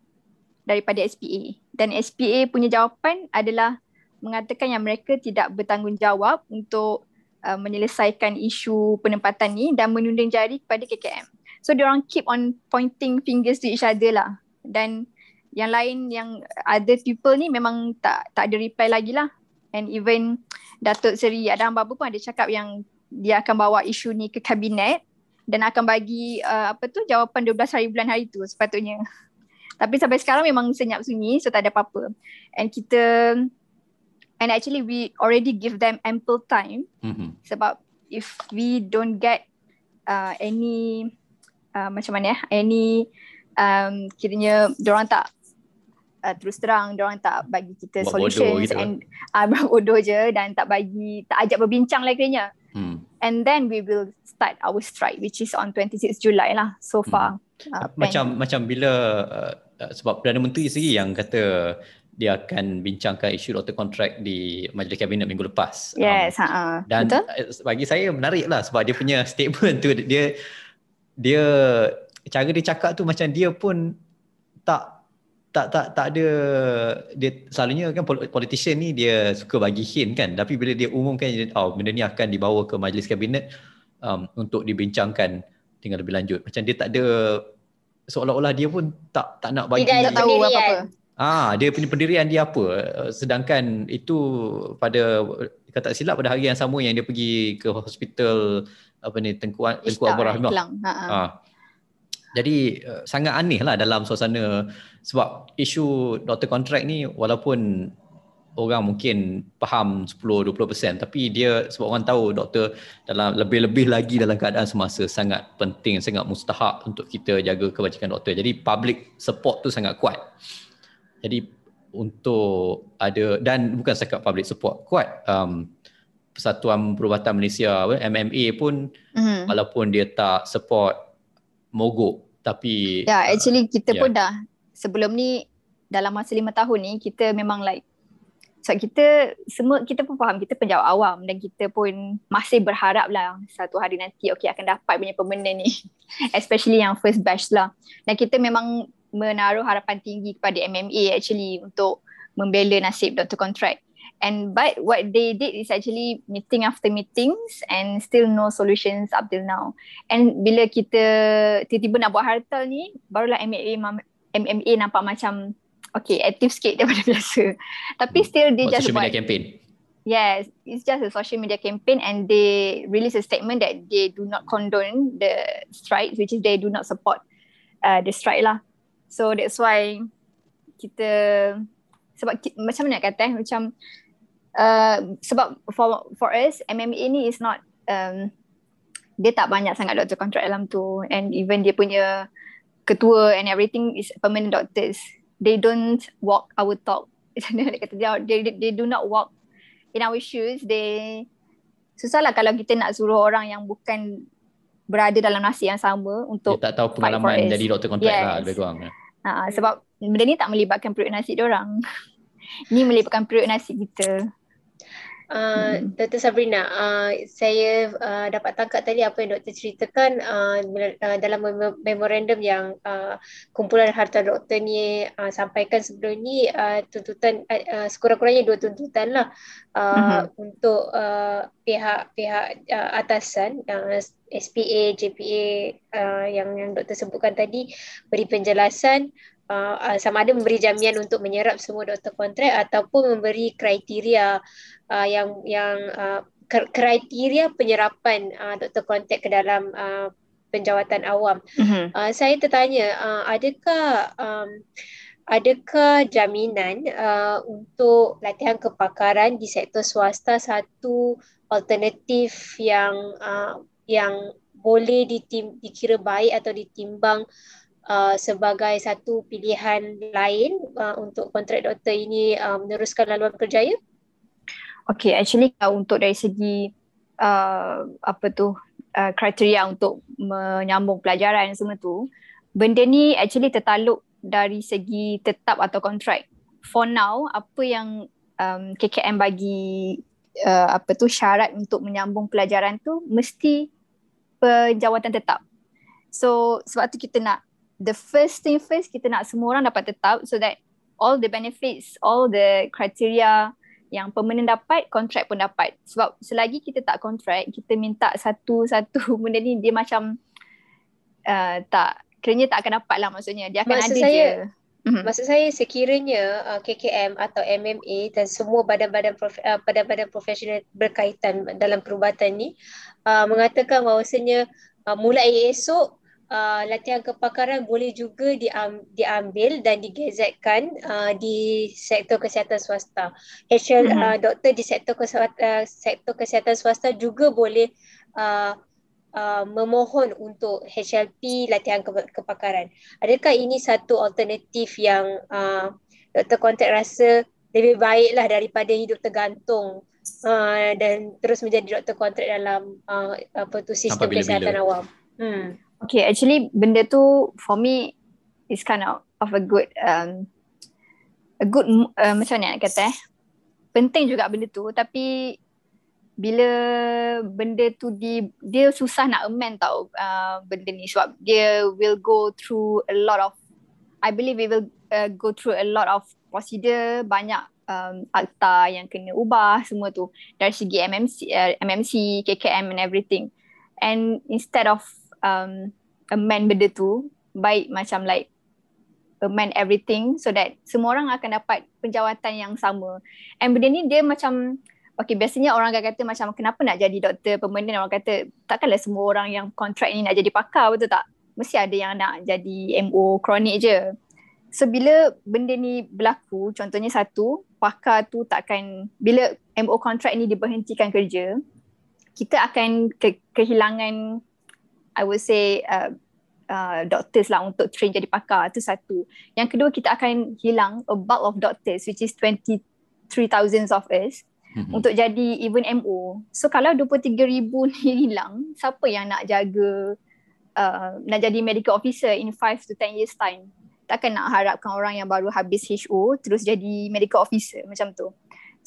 daripada SPA dan SPA punya jawapan adalah mengatakan yang mereka tidak bertanggungjawab untuk uh, menyelesaikan isu penempatan ni dan menunding jari kepada KKM. So diorang keep on pointing fingers to each other lah. Dan yang lain yang other people ni memang tak tak ada reply lagi lah. And even Datuk Seri Adam Babu pun ada cakap yang dia akan bawa isu ni ke kabinet dan akan bagi uh, apa tu jawapan 12 hari bulan hari tu sepatutnya. Tapi sampai sekarang memang senyap sunyi so tak ada apa-apa. And kita and actually we already give them ample time mm-hmm. sebab if we don't get uh, any uh, macam mana ya any um, kiranya diorang tak uh, terus terang diorang tak bagi kita Buat bodoh solutions gitu. and uh, bodoh je dan tak bagi tak ajak berbincang lah kiranya. And then we will start our strike which is on 26 Julai lah so far uh, plan. macam macam bila uh, uh, sebab Perdana Menteri sendiri yang kata dia akan bincangkan isu doktor kontrak di Majlis Kabinet minggu lepas. Um, yes ha dan betul uh, bagi saya menarik lah sebab dia punya statement tu dia dia cara dia cakap tu macam dia pun tak tak tak tak ada dia selalunya kan pol- politician ni dia suka bagi hint kan tapi bila dia umumkan dia, oh benda ni akan dibawa ke majlis kabinet um, untuk dibincangkan dengan lebih lanjut macam dia tak ada seolah-olah dia pun tak tak nak bagi Tidak tak tahu apa-apa Ah, dia punya pendirian dia apa? Uh, Sedangkan itu pada kata silap pada hari yang sama yang dia pergi ke hospital apa ni Tengku Tengku Abdul Rahimah. Ha, ha. Ah. Jadi uh, sangat aneh lah dalam suasana sebab isu doktor kontrak ni walaupun orang mungkin faham 10-20% tapi dia sebab orang tahu doktor dalam lebih-lebih lagi dalam keadaan semasa sangat penting, sangat mustahak untuk kita jaga kebajikan doktor. Jadi public support tu sangat kuat. Jadi untuk ada dan bukan setakat public support kuat um, Persatuan Perubatan Malaysia MMA pun Mhm. walaupun dia tak support mogok tapi Ya, actually kita yeah. pun dah sebelum ni dalam masa lima tahun ni kita memang like sebab kita semua kita pun faham kita penjawat awam dan kita pun masih berharap lah satu hari nanti okay akan dapat punya permanent ni especially yang first batch lah dan kita memang menaruh harapan tinggi kepada MMA actually untuk membela nasib Dr. Contract and but what they did is actually meeting after meetings and still no solutions up till now. And bila kita tiba-tiba nak buat hartal ni barulah MMA MMA nampak macam okay aktif sikit daripada biasa. Tapi hmm. still dia just social media campaign? Yes it's just a social media campaign and they release a statement that they do not condone the strike which is they do not support uh, the strike lah. So that's why kita sebab macam mana nak kata eh? Macam uh, sebab for for us MMA ni is not um, dia tak banyak sangat doktor kontrak dalam tu and even dia punya ketua and everything is permanent doctors they don't walk our talk. they, they do not walk in our shoes. They susahlah kalau kita nak suruh orang yang bukan berada dalam nasib yang sama untuk dia tak tahu pengalaman jadi doktor kontrak lah, yes. lah lebih kurang. Ha, sebab benda ni tak melibatkan periuk nasi dia orang. ni melibatkan periuk nasi kita. Uh, hmm. Dr. Sabrina, uh, saya uh, dapat tangkap tadi apa yang doktor ceritakan uh, dalam memorandum yang uh, kumpulan harta doktor ni uh, sampaikan sebelum ni uh, tuntutan uh, sekurang-kurangnya dua tuntutan lah uh, hmm. untuk uh, pihak-pihak uh, atasan uh, SPA, JPA uh, yang yang doktor sebutkan tadi beri penjelasan Uh, sama ada memberi jaminan untuk menyerap semua doktor kontrak ataupun memberi kriteria uh, yang yang uh, kriteria penyerapan uh, doktor kontak ke dalam uh, penjawatan awam. Mm-hmm. Uh, saya tertanya, uh, adakah um, adakah jaminan uh, untuk latihan kepakaran di sektor swasta satu alternatif yang uh, yang boleh ditim- dikira baik atau ditimbang uh, sebagai satu pilihan lain uh, untuk kontrak doktor ini uh, meneruskan laluan kerjaya? Okay, actually uh, untuk dari segi uh, apa tu uh, kriteria untuk menyambung pelajaran semua tu, benda ni actually tertaluk dari segi tetap atau kontrak. For now, apa yang um, KKM bagi uh, apa tu syarat untuk menyambung pelajaran tu mesti penjawatan tetap. So sebab tu kita nak the first thing first kita nak semua orang dapat tetap so that all the benefits, all the criteria yang permanent dapat, kontrak pun dapat. Sebab selagi kita tak kontrak, kita minta satu-satu benda ni dia macam uh, tak, kiranya tak akan dapat lah maksudnya. Dia akan Maksud ada saya, je. Mhm. Maksud saya sekiranya uh, KKM atau MMA dan semua badan-badan prof, uh, badan-badan profesional berkaitan dalam perubatan ni uh, mengatakan bahawasanya uh, mulai esok uh, latihan kepakaran boleh juga diam, diambil dan digezetkan uh, di sektor kesihatan swasta. HL mm-hmm. uh, doktor di sektor kesihatan, uh, sektor kesihatan swasta juga boleh uh, uh, memohon untuk HLP latihan ke- kepakaran. Adakah ini satu alternatif yang uh, doktor kontak rasa lebih baiklah daripada hidup tergantung uh, dan terus menjadi doktor kontrak dalam uh, apa tu sistem kesihatan awam. Hmm. Okay, actually benda tu for me is kind of of a good um a good uh, macam mana nak kata eh. Penting juga benda tu tapi bila benda tu di dia susah nak amend tau uh, benda ni. Sebab dia will go through a lot of I believe it will uh, go through a lot of procedure banyak um, akta yang kena ubah semua tu. Dari segi MMC uh, MMC KKM and everything. And instead of um, amend benda tu baik macam like amend everything so that semua orang akan dapat penjawatan yang sama and benda ni dia macam Okay, biasanya orang akan kata macam kenapa nak jadi doktor permanent orang kata takkanlah semua orang yang kontrak ni nak jadi pakar betul tak? Mesti ada yang nak jadi MO kronik je. So bila benda ni berlaku, contohnya satu, pakar tu takkan, bila MO kontrak ni diberhentikan kerja, kita akan ke- kehilangan I would say uh, uh, doctors lah untuk train jadi pakar tu satu. Yang kedua kita akan hilang a bulk of doctors which is 23,000 of us mm-hmm. untuk jadi even MO. So kalau 23,000 ni hilang, siapa yang nak jaga uh, nak jadi medical officer in 5 to 10 years time? Takkan nak harapkan orang yang baru habis HO terus jadi medical officer macam tu.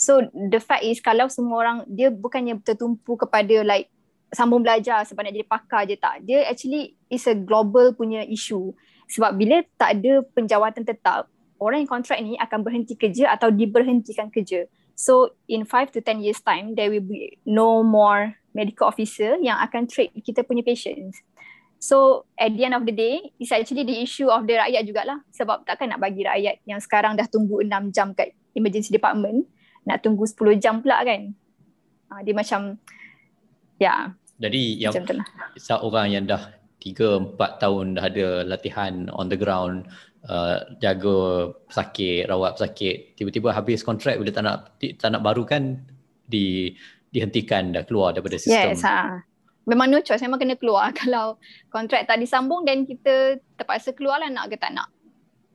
So the fact is kalau semua orang dia bukannya tertumpu kepada like sambung belajar sebab nak jadi pakar je tak. Dia actually is a global punya issue. Sebab bila tak ada penjawatan tetap, orang yang kontrak ni akan berhenti kerja atau diberhentikan kerja. So in 5 to 10 years time, there will be no more medical officer yang akan treat kita punya patients. So at the end of the day, it's actually the issue of the rakyat jugalah. Sebab takkan nak bagi rakyat yang sekarang dah tunggu 6 jam kat emergency department, nak tunggu 10 jam pula kan. Uh, dia macam, ya. Yeah, Jadi yang lah. seorang yang dah 3-4 tahun dah ada latihan on the ground, uh, jaga pesakit, rawat pesakit, tiba-tiba habis kontrak bila tak nak, tak nak baru kan, di, dihentikan dah keluar daripada sistem. Yes, ha memang no choice memang kena keluar kalau kontrak tak disambung dan kita terpaksa keluar lah nak ke tak nak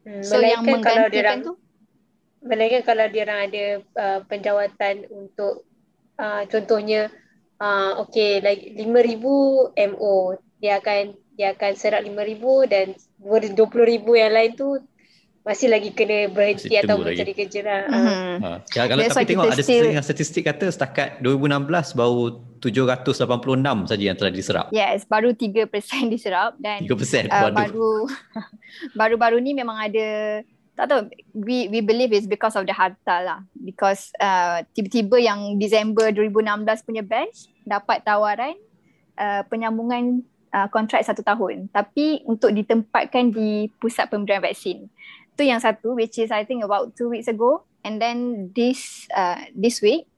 hmm, so yang menggantikan tu Melainkan kalau dia orang ada uh, penjawatan untuk uh, contohnya uh, okay like 5000 MO dia akan dia akan serap 5000 dan 20000 yang lain tu masih lagi kena berhenti masih atau mencari kerja lah. Mm-hmm. Ha. Ya, kalau That's tapi tengok ada still... statistik kata setakat 2016 baru 786 saja yang telah diserap. Yes, baru 3% diserap dan 3% uh, baru baru-baru ni memang ada tak tahu we we believe is because of the harta lah. Because uh, tiba-tiba yang Disember 2016 punya batch dapat tawaran uh, penyambungan uh, kontrak satu tahun. Tapi untuk ditempatkan di pusat pemberian vaksin. Tu yang satu which is I think about two weeks ago. And then this uh, this week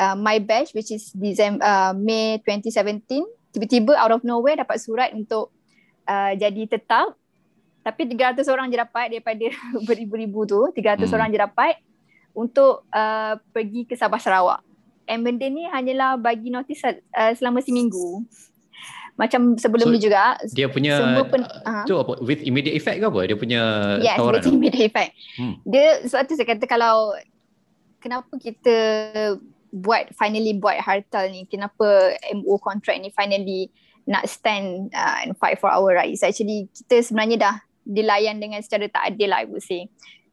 uh, my batch which is December uh, May 2017 tiba-tiba out of nowhere dapat surat untuk uh, jadi tetap tapi 300 orang je dapat daripada beribu-ribu tu 300 hmm. orang je dapat untuk uh, pergi ke Sabah Sarawak. And benda ni hanyalah bagi notis uh, selama seminggu. Macam sebelum so, ni juga dia punya semua pen, uh, tu apa? With immediate effect ke apa? Dia punya yes, tawaran with immediate effect. Hmm. dia sebab tu saya kata kalau kenapa kita buat finally buat hartal ni? Kenapa MO contract ni finally nak stand uh, and fight for our rights? Actually kita sebenarnya dah dilayan dengan secara tak adil lah I would say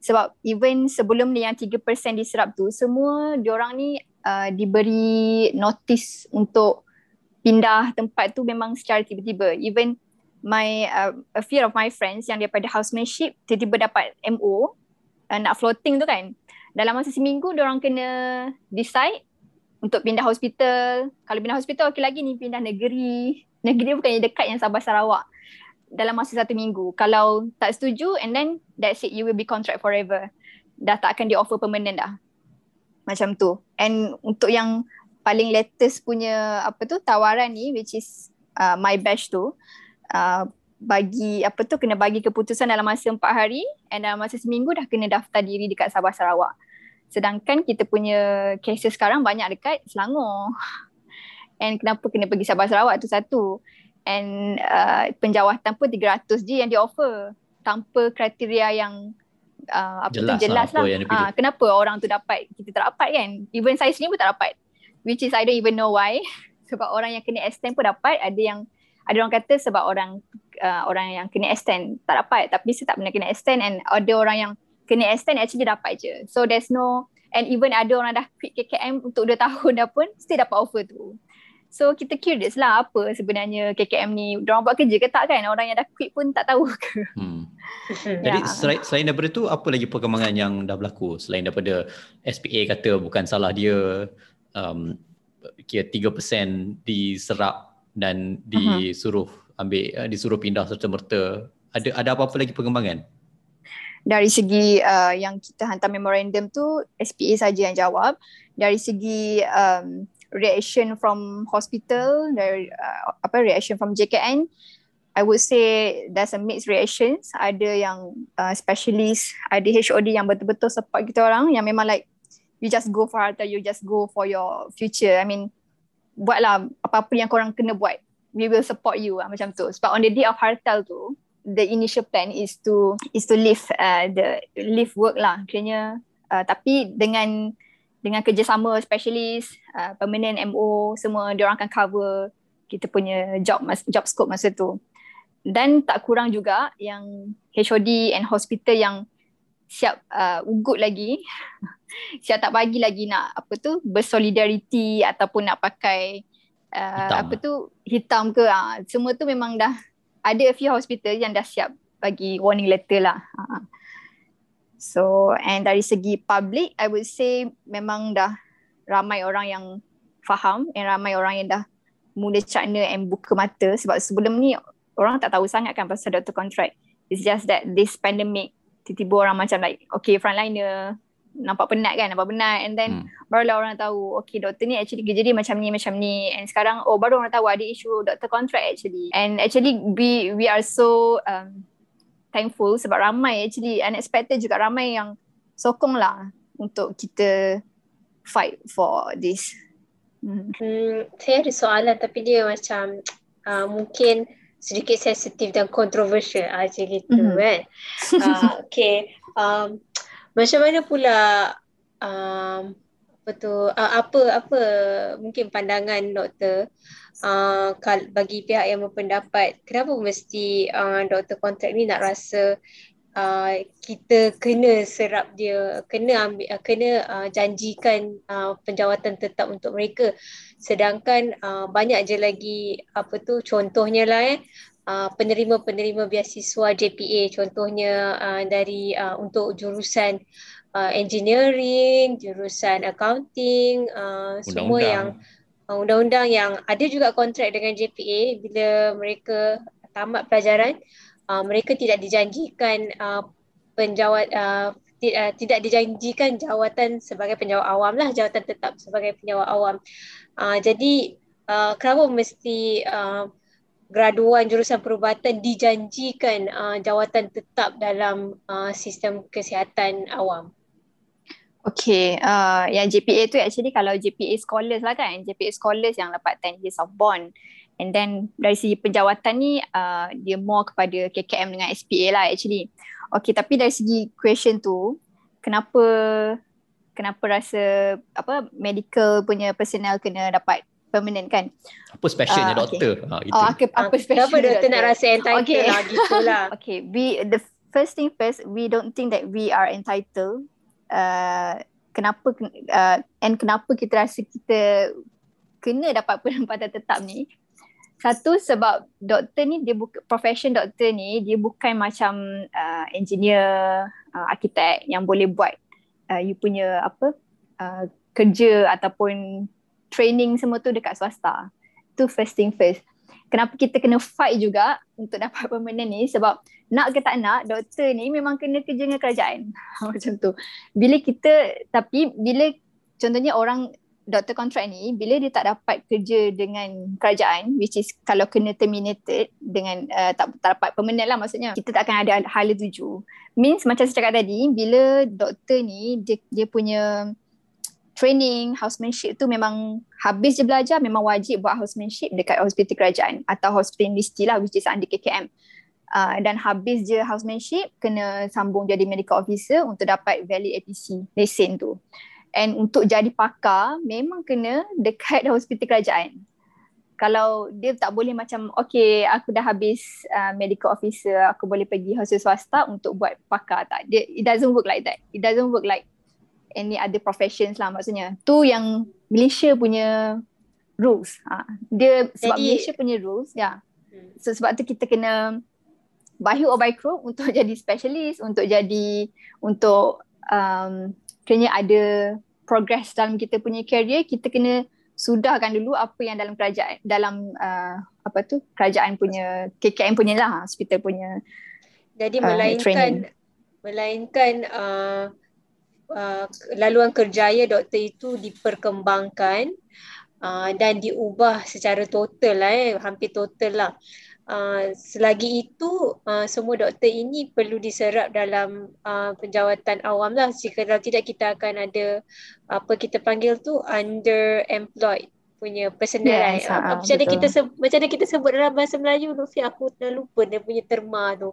sebab even sebelum ni yang 3% diserap tu semua diorang ni uh, diberi notice untuk pindah tempat tu memang secara tiba-tiba. Even my uh, a few of my friends yang daripada housemanship tiba-tiba dapat MO uh, nak floating tu kan. Dalam masa seminggu orang kena decide untuk pindah hospital. Kalau pindah hospital okey lagi ni pindah negeri. Negeri bukannya dekat yang Sabah Sarawak dalam masa satu minggu. Kalau tak setuju and then that's it you will be contract forever. Dah tak akan di offer permanent dah. Macam tu. And untuk yang paling latest punya apa tu tawaran ni which is uh, my batch tu uh, bagi apa tu kena bagi keputusan dalam masa empat hari and dalam masa seminggu dah kena daftar diri dekat Sabah Sarawak. Sedangkan kita punya cases sekarang banyak dekat Selangor. And kenapa kena pergi Sabah Sarawak tu satu. And uh, penjawatan pun 300 je yang di offer. Tanpa kriteria yang uh, apa jelas tu jelas lah. lah. Uh, kenapa orang tu dapat kita tak dapat kan? Even saya sendiri pun tak dapat. Which is I don't even know why. Sebab orang yang kena extend pun dapat. Ada yang ada orang kata sebab orang uh, orang yang kena extend tak dapat. Tapi saya tak pernah kena extend. And ada orang yang kena extend actually dapat je. So there's no and even ada orang dah quit KKM untuk 2 tahun dah pun still dapat offer tu so kita curious lah apa sebenarnya KKM ni. Orang buat kerja ke tak kan? Orang yang dah quit pun tak tahu ke? Hmm. Jadi yeah. selain, selain daripada tu apa lagi perkembangan yang dah berlaku? Selain daripada SPA kata bukan salah dia um, kira 3% diserap dan disuruh ambil uh, disuruh pindah serta merta ada ada apa-apa lagi perkembangan? Dari segi uh, yang kita hantar memorandum tu SPA saja yang jawab. Dari segi um, reaction from hospital dari uh, apa reaction from JKN I would say there's a mixed reactions ada yang uh, specialist ada HOD yang betul-betul support kita orang yang memang like you just go for harta, you just go for your future. I mean, buatlah apa-apa yang korang kena buat. We will support you lah, macam tu. Sebab on the day of hartal tu, the initial plan is to is to leave uh, the leave work lah. Kiranya, uh, tapi dengan dengan kerjasama specialist, uh, permanent MO, semua dia orang akan cover kita punya job job scope masa tu. Dan tak kurang juga yang HOD and hospital yang siap uh, ugut lagi siap tak bagi lagi nak apa tu bersolidariti ataupun nak pakai uh, apa tu hitam ke uh, semua tu memang dah ada a few hospital yang dah siap bagi warning letter lah uh. So and dari segi public I would say memang dah ramai orang yang faham and ramai orang yang dah mula cakna and buka mata. Sebab sebelum ni orang tak tahu sangat kan pasal doctor contract it's just that this pandemic tiba-tiba orang macam like okay frontliner nampak penat kan nampak penat. And then hmm. barulah orang tahu okay doktor ni actually kerja dia macam ni macam ni. And sekarang oh baru orang tahu ada isu doktor contract actually. And actually we we are so um, thankful sebab ramai actually unexpected juga ramai yang sokong lah untuk kita fight for this hmm. Hmm, saya ada soalan tapi dia macam uh, mungkin sedikit sensitif dan kontroversial ah, macam gitu mm-hmm. kan. Uh, okay. Um, macam mana pula um, tu uh, apa apa mungkin pandangan doktor uh, bagi pihak yang berpendapat kenapa mesti uh, doktor kontrak ni nak rasa Uh, kita kena serap dia kena ambil uh, kena uh, janjikan uh, penjawatan tetap untuk mereka. Sedangkan uh, banyak je lagi apa tu contohnya lah eh uh, penerima-penerima beasiswa JPA contohnya uh, dari uh, untuk jurusan uh, engineering jurusan accounting uh, semua yang uh, undang-undang yang ada juga kontrak dengan JPA bila mereka tamat pelajaran uh, mereka tidak dijanjikan uh, penjawat uh, uh, tidak dijanjikan jawatan sebagai penjawat awam lah jawatan tetap sebagai penjawat awam. Uh, jadi uh, kenapa mesti uh, graduan jurusan perubatan dijanjikan uh, jawatan tetap dalam uh, sistem kesihatan awam Okay, uh, yang JPA tu actually kalau JPA scholars lah kan, JPA scholars yang dapat 10 years of bond. And then dari segi penjawatan ni uh, dia more kepada KKM dengan SPA lah actually. Okay tapi dari segi question tu kenapa kenapa rasa apa medical punya personnel kena dapat permanent kan? Apa specialnya uh, doktor? Okay. Ha, itu. Oh, okay, apa special Kenapa doktor nak rasa entitled okay. lah gitu lah. okay, we, the first thing first, we don't think that we are entitled. Uh, kenapa uh, and kenapa kita rasa kita kena dapat penempatan tetap ni satu sebab doktor ni dia buka profession doktor ni dia bukan macam uh, engineer, uh, arkitek yang boleh buat uh, you punya apa uh, kerja ataupun training semua tu dekat swasta. Tu first thing first. Kenapa kita kena fight juga untuk dapat permanent ni sebab nak ke tak nak doktor ni memang kena kerja dengan kerajaan. macam tu. Bila kita tapi bila contohnya orang doktor kontrak ni bila dia tak dapat kerja dengan kerajaan which is kalau kena terminated dengan uh, tak, tak dapat permanent lah maksudnya kita tak akan ada hala tuju means macam saya cakap tadi bila doktor ni dia, dia punya training housemanship tu memang habis je belajar memang wajib buat housemanship dekat hospital kerajaan atau hospital universiti lah which is under KKM Uh, dan habis je housemanship kena sambung jadi medical officer untuk dapat valid APC lesen tu. And untuk jadi pakar memang kena dekat hospital kerajaan. Kalau dia tak boleh macam okay aku dah habis uh, medical officer aku boleh pergi hospital swasta untuk buat pakar tak. Dia, it doesn't work like that. It doesn't work like any other professions lah maksudnya. Tu yang Malaysia punya rules. Ha. Dia sebab Jadi, Malaysia punya rules ya. Yeah. Hmm. So, sebab tu kita kena by hook or by crook untuk jadi specialist, untuk jadi untuk um, kena ada progress dalam kita punya career kita kena sudahkan dulu apa yang dalam kerajaan dalam uh, apa tu kerajaan punya KKM punya lah hospital punya jadi uh, melainkan training. melainkan uh, uh, laluan kerjaya doktor itu diperkembangkan uh, dan diubah secara total lah eh hampir total lah. Uh, selagi itu uh, semua doktor ini perlu diserap dalam uh, penjawatan awam lah. Jika kalau tidak kita akan ada apa kita panggil tu underemployed punya personal yes, uh, macam mana kita sebut, macam mana kita sebut dalam bahasa Melayu Lufi aku dah lupa dia punya terma tu.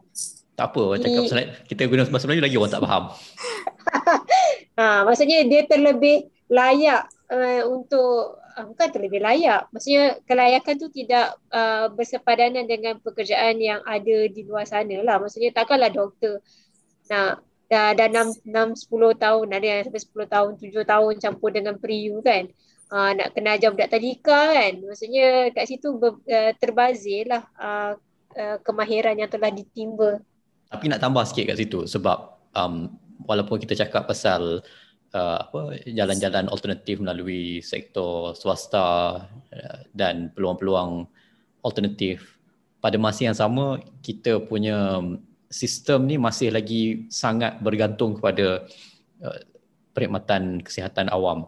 Tak apa cakap kita guna bahasa Melayu lagi orang tak faham ha, maksudnya dia terlebih layak uh, untuk uh, bukan terlebih layak. Maksudnya kelayakan tu tidak uh, bersepadanan dengan pekerjaan yang ada di luar sana lah. Maksudnya takkanlah doktor nak dah dah 6 6 10 tahun ada yang sampai 10 tahun 7 tahun campur dengan periu kan uh, nak kena ajar budak tadika kan maksudnya kat situ ber, uh, terbazir lah uh, uh, kemahiran yang telah ditimba tapi nak tambah sikit kat situ sebab um, walaupun kita cakap pasal uh, apa jalan-jalan alternatif melalui sektor swasta uh, dan peluang-peluang alternatif pada masa yang sama kita punya sistem ni masih lagi sangat bergantung kepada uh, perkhidmatan kesihatan awam.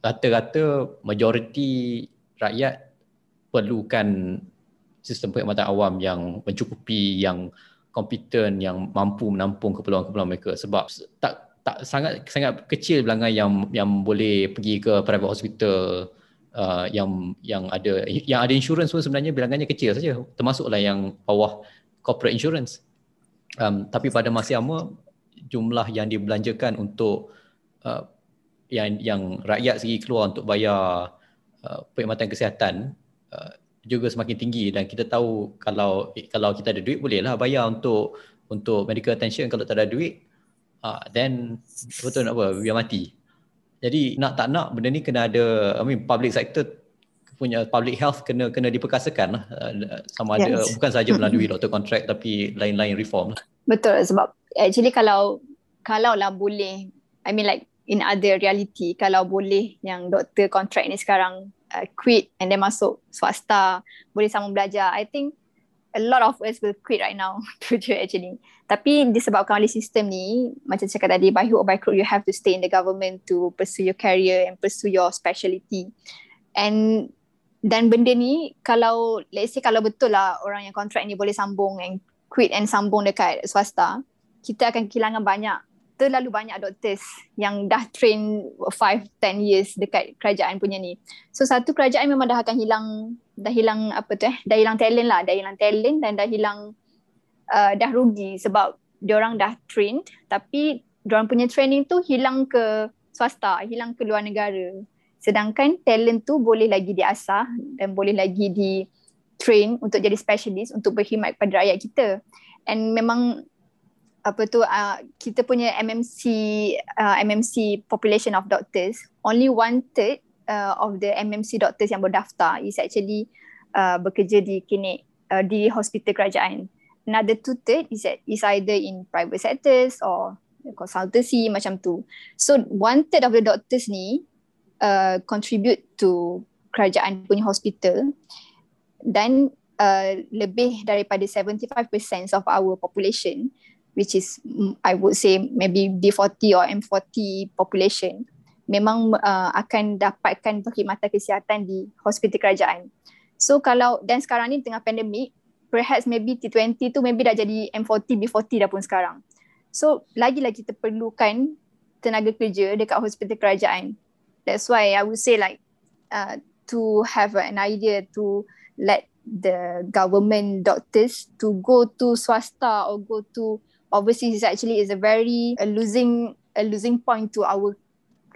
Rata-rata majoriti rakyat perlukan sistem perkhidmatan awam yang mencukupi, yang kompeten, yang mampu menampung keperluan-keperluan mereka. Sebab tak tak sangat sangat kecil bilangan yang yang boleh pergi ke private hospital uh, yang yang ada yang ada insurans pun sebenarnya bilangannya kecil saja. Termasuklah yang bawah corporate insurance. Um, tapi pada masa yang sama jumlah yang dibelanjakan untuk uh, yang yang rakyat segi keluar untuk bayar uh, perkhidmatan kesihatan uh, juga semakin tinggi dan kita tahu kalau kalau kita ada duit bolehlah bayar untuk untuk medical attention kalau tak ada duit uh, then betul nak apa biar mati jadi nak tak nak benda ni kena ada I mean public sector punya public health kena kena diperkasakan lah uh, sama ada yes. bukan saja melalui doktor contract tapi lain-lain reform lah. Betul sebab actually kalau kalau lah boleh I mean like in other reality kalau boleh yang doktor contract ni sekarang uh, quit and then masuk swasta boleh sama belajar. I think a lot of us will quit right now to do actually. Tapi disebabkan oleh sistem ni macam cakap tadi by hook or by crook you have to stay in the government to pursue your career and pursue your speciality and dan benda ni kalau let's say kalau betul lah orang yang kontrak ni boleh sambung and quit and sambung dekat swasta kita akan kehilangan banyak terlalu banyak doctors yang dah train 5 10 years dekat kerajaan punya ni. So satu kerajaan memang dah akan hilang dah hilang apa tu eh dah hilang talent lah, dah hilang talent dan dah hilang uh, dah rugi sebab dia orang dah trained tapi dia orang punya training tu hilang ke swasta, hilang ke luar negara. Sedangkan talent tu boleh lagi diasah dan boleh lagi di train untuk jadi specialist untuk berkhidmat kepada rakyat kita. And memang apa tu uh, kita punya MMC uh, MMC population of doctors only one third uh, of the MMC doctors yang berdaftar is actually uh, bekerja di klinik uh, di hospital kerajaan. Another two third is is either in private sectors or consultancy macam tu. So one third of the doctors ni uh, contribute to kerajaan punya hospital dan uh, lebih daripada 75% of our population which is mm, I would say maybe D40 or M40 population memang uh, akan dapatkan perkhidmatan kesihatan di hospital kerajaan. So kalau dan sekarang ni tengah pandemik perhaps maybe T20 tu maybe dah jadi M40 B40 dah pun sekarang. So lagi-lagi kita perlukan tenaga kerja dekat hospital kerajaan that's why I would say like uh, to have an idea to let the government doctors to go to swasta or go to overseas is actually is a very a losing a losing point to our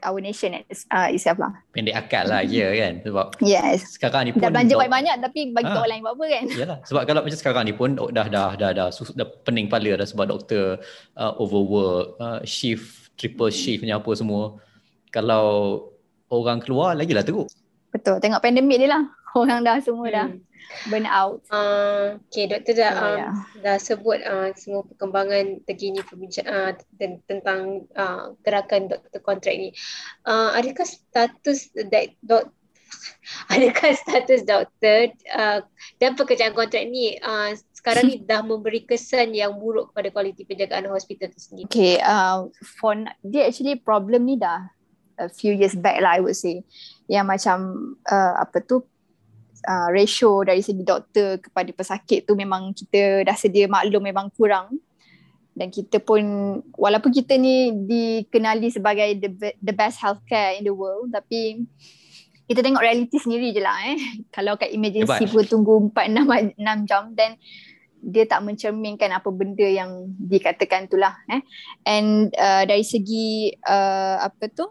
our nation uh, itself lah. Pendek akal lah ya kan sebab yes. sekarang ni pun dah belanja banyak-banyak tapi bagi ha. orang lain buat apa kan. Yalah sebab kalau macam sekarang ni pun dah dah dah dah, dah, dah pening kepala dah sebab doktor uh, overwork, uh, shift, triple shift ni apa semua. Kalau orang keluar lagi lah teruk. Betul. Tengok pandemik ni lah. Orang dah semua hmm. dah burn out. Uh, okay, doktor dah, um, yeah. dah sebut uh, semua perkembangan terkini uh, tentang uh, gerakan doktor kontrak ni. Uh, adakah status that dok adakah status doktor uh, dan pekerjaan kontrak ni uh, sekarang ni dah memberi kesan yang buruk kepada kualiti penjagaan hospital tu sendiri? Okay, uh, for dia actually problem ni dah a few years back lah I would say yang macam uh, apa tu uh, ratio dari segi doktor kepada pesakit tu memang kita dah sedia maklum memang kurang. Dan kita pun walaupun kita ni dikenali sebagai the, the best healthcare in the world tapi kita tengok realiti sendiri je lah eh. Kalau kat emergency pun tunggu 4-6 jam then dia tak mencerminkan apa benda yang dikatakan tu lah eh. And uh, dari segi uh, apa tu?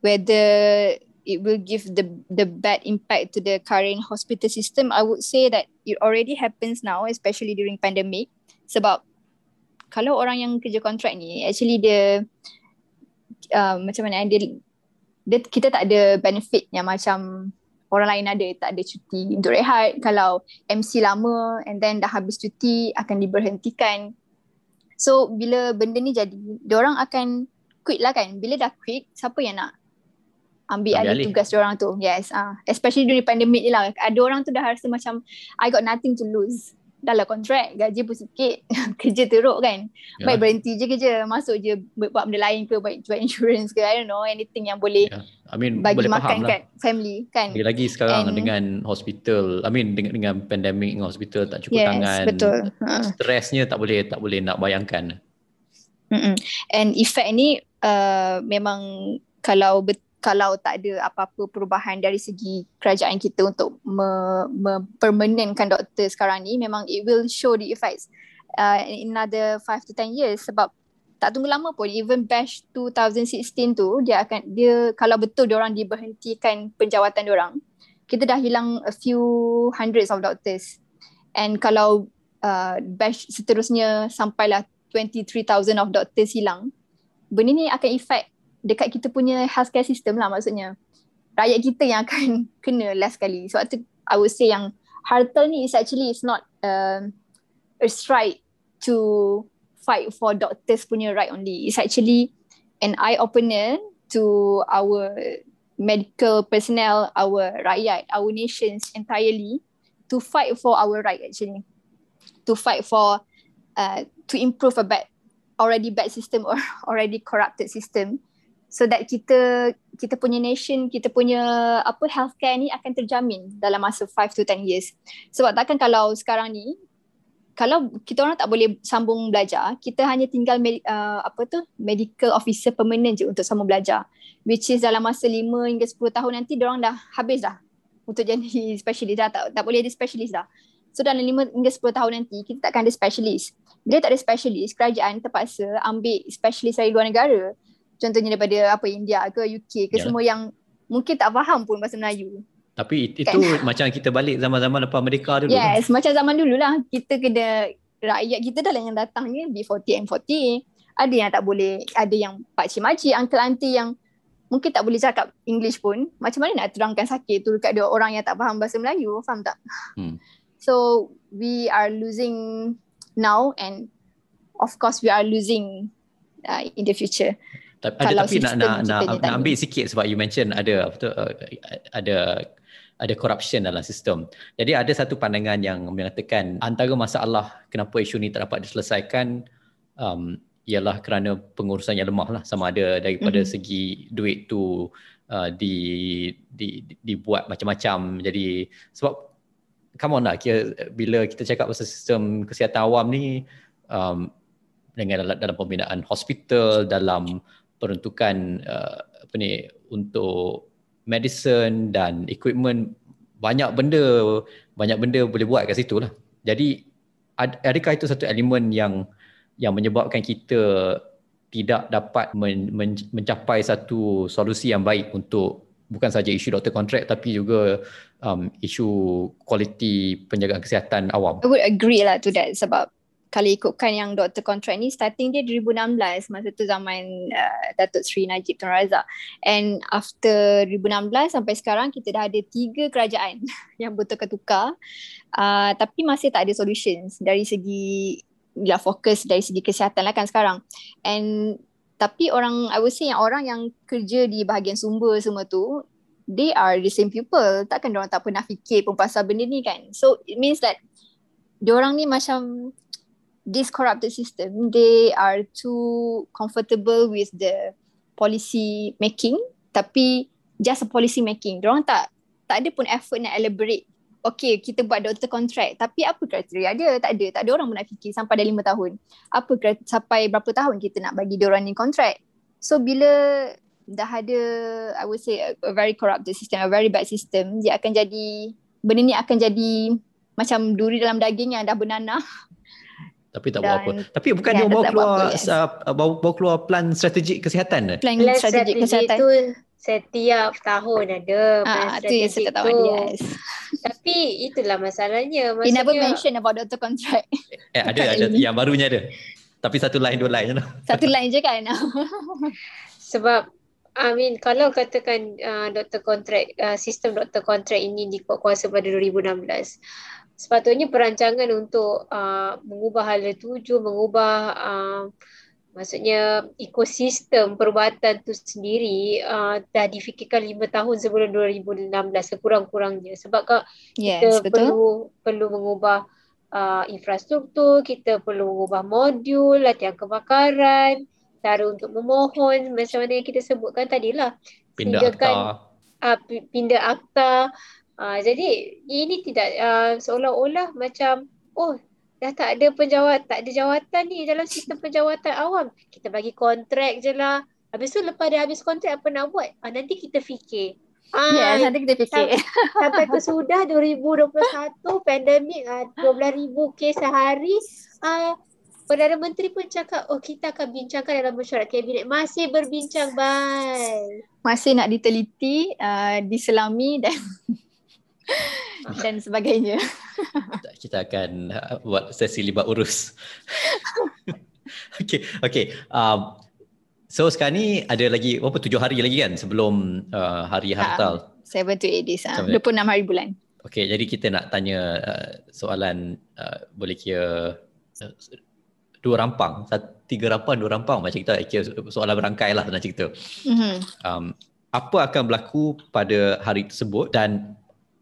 Whether it will give the the bad impact to the current hospital system. I would say that it already happens now especially during pandemic sebab kalau orang yang kerja kontrak ni actually dia uh, macam mana dia, dia kita tak ada benefit yang macam orang lain ada. Tak ada cuti untuk rehat. Kalau MC lama and then dah habis cuti akan diberhentikan. So bila benda ni jadi orang akan quit lah kan. Bila dah quit siapa yang nak ambil, ambil alih tugas orang tu yes ah uh, especially during pandemic ni lah ada orang tu dah rasa macam I got nothing to lose dah lah kontrak gaji pun sikit kerja teruk kan yeah. baik berhenti je kerja masuk je buat benda lain ke baik jual insurance ke I don't know anything yang boleh yeah. I mean, bagi boleh makan kat lah. family kan lagi-lagi sekarang And, dengan hospital I mean dengan, dengan pandemic dengan hospital tak cukup yes, tangan betul. Ha. stresnya tak boleh tak boleh nak bayangkan Mm-mm. and effect ni uh, memang kalau betul kalau tak ada apa-apa perubahan dari segi kerajaan kita untuk mempermanentkan me- doktor sekarang ni memang it will show the effects uh, in another 5 to 10 years. Sebab tak tunggu lama pun even batch 2016 tu dia akan dia kalau betul dia orang diberhentikan penjawatan dia orang kita dah hilang a few hundreds of doctors. And kalau uh, batch seterusnya sampailah 23,000 of doctors hilang benda ni akan effect dekat kita punya healthcare system lah maksudnya. Rakyat kita yang akan kena last kali sebab tu I would say yang hartal ni is actually is not uh, a strike to fight for doctors punya right only. It's actually an eye opener to our medical personnel our rakyat our nations entirely to fight for our right actually. To fight for uh, to improve a bad already bad system or already corrupted system so that kita kita punya nation kita punya apa healthcare ni akan terjamin dalam masa 5 to 10 years. Sebab takkan kalau sekarang ni kalau kita orang tak boleh sambung belajar kita hanya tinggal med, uh, apa tu medical officer permanent je untuk sambung belajar. Which is dalam masa 5 hingga 10 tahun nanti dia orang dah habis dah untuk jadi specialist. Dah tak, tak boleh ada specialist dah. So dalam 5 hingga 10 tahun nanti kita takkan ada specialist. Bila tak ada specialist kerajaan terpaksa ambil specialist dari luar negara contohnya daripada apa India ke UK ke yeah. semua yang mungkin tak faham pun bahasa Melayu. Tapi itu kan? macam kita balik zaman-zaman lepas Merdeka dulu. Yes, kan? macam zaman dulu lah. Kita kena, rakyat kita dah lah yang datang ni B40, M40. Ada yang tak boleh, ada yang pakcik-makcik, uncle-auntie yang mungkin tak boleh cakap English pun. Macam mana nak terangkan sakit tu dekat dua orang yang tak faham bahasa Melayu, faham tak? Hmm. So, we are losing now and of course we are losing uh, in the future. Tapi, ada, tapi nak nak nak, nak ambil sikit sebab you mention ada apa tu uh, ada ada corruption dalam sistem. Jadi ada satu pandangan yang mengatakan antara masalah kenapa isu ni tak dapat diselesaikan um, ialah kerana pengurusan yang lemah lah sama ada daripada mm-hmm. segi duit tu uh, di, di, di dibuat macam-macam. Jadi sebab come on lah kira, bila kita cakap pasal sistem kesihatan awam ni um, dengan dalam, dalam pembinaan hospital dalam peruntukan uh, apa ni untuk medicine dan equipment banyak benda banyak benda boleh buat kat situ lah. Jadi ad, adakah itu satu elemen yang yang menyebabkan kita tidak dapat men, men, mencapai satu solusi yang baik untuk bukan saja isu doktor kontrak tapi juga um, isu kualiti penjagaan kesihatan awam. I would agree lah to that sebab kalau ikutkan yang doktor kontrak ni starting dia 2016 masa tu zaman uh, Datuk Sri Najib Tun Razak. And after 2016 sampai sekarang kita dah ada tiga kerajaan yang bertukar-tukar. Uh, tapi masih tak ada solutions dari segi ya fokus dari segi kesihatan lah kan sekarang. And tapi orang I would say yang orang yang kerja di bahagian sumber semua tu they are the same people. Takkan orang tak pernah fikir pun pasal benda ni kan. So it means that orang ni macam this corrupted system, they are too comfortable with the policy making tapi just a policy making. Diorang tak tak ada pun effort nak elaborate. Okay, kita buat doktor kontrak tapi apa kriteria dia? Tak ada. Tak ada orang nak fikir sampai dah lima tahun. Apa sampai berapa tahun kita nak bagi diorang ni kontrak? So bila dah ada I would say a, a very corrupted system, a very bad system, dia akan jadi benda ni akan jadi macam duri dalam daging yang dah bernanah tapi tak buat apa. Tapi bukan dia bawa keluar apa, yes. uh, bawa, bawa keluar plan strategik kesihatan. Plan, plan strategik kesihatan tu setiap tahun ada plan ah, strategik tu. Setiap tahun yes. Tapi itulah masalahnya. Maksudnya, He never mention about doctor contract. Eh, ada, ada. yang barunya ada. Tapi satu line dua line je lah. Satu line je kan. Sebab I mean kalau katakan uh, doktor kontrak uh, sistem doktor kontrak ini dikuat kuasa pada 2016 sepatutnya perancangan untuk uh, mengubah hala tuju mengubah uh, maksudnya ekosistem perubatan tu sendiri uh, dah difikirkan lima tahun sebelum 2016 sekurang-kurangnya sebab kak yes, kita betul. perlu perlu mengubah uh, infrastruktur kita perlu mengubah modul latihan kebakaran cara untuk memohon macam mana yang kita sebutkan tadilah Pindah Sediakan, akta. uh, pi- pindah akta uh, jadi ini tidak uh, seolah-olah macam oh dah tak ada penjawat tak ada jawatan ni dalam sistem penjawatan awam. Kita bagi kontrak je lah. Habis tu lepas dah habis kontrak apa nak buat? Uh, nanti kita fikir. Ah, Yes, nanti kita fikir. sampai ke sudah 2021 pandemik uh, 12,000 kes sehari uh, Perdana Menteri pun cakap oh kita akan bincangkan dalam mesyuarat kabinet. Masih berbincang bye. Masih nak diteliti, uh, diselami dan dan sebagainya. Kita akan uh, buat sesi libat urus. okay, okay. Um, so sekarang ni ada lagi berapa tujuh hari lagi kan sebelum uh, hari Ha. hartal. 7 to 8 days. Uh, Sampai- 26 hari bulan. Okay, jadi kita nak tanya uh, soalan uh, boleh kira uh, dua rampang, satu, tiga rampang, dua rampang macam kita kira soalan berangkai lah nak cerita. Mm-hmm. Um, apa akan berlaku pada hari tersebut dan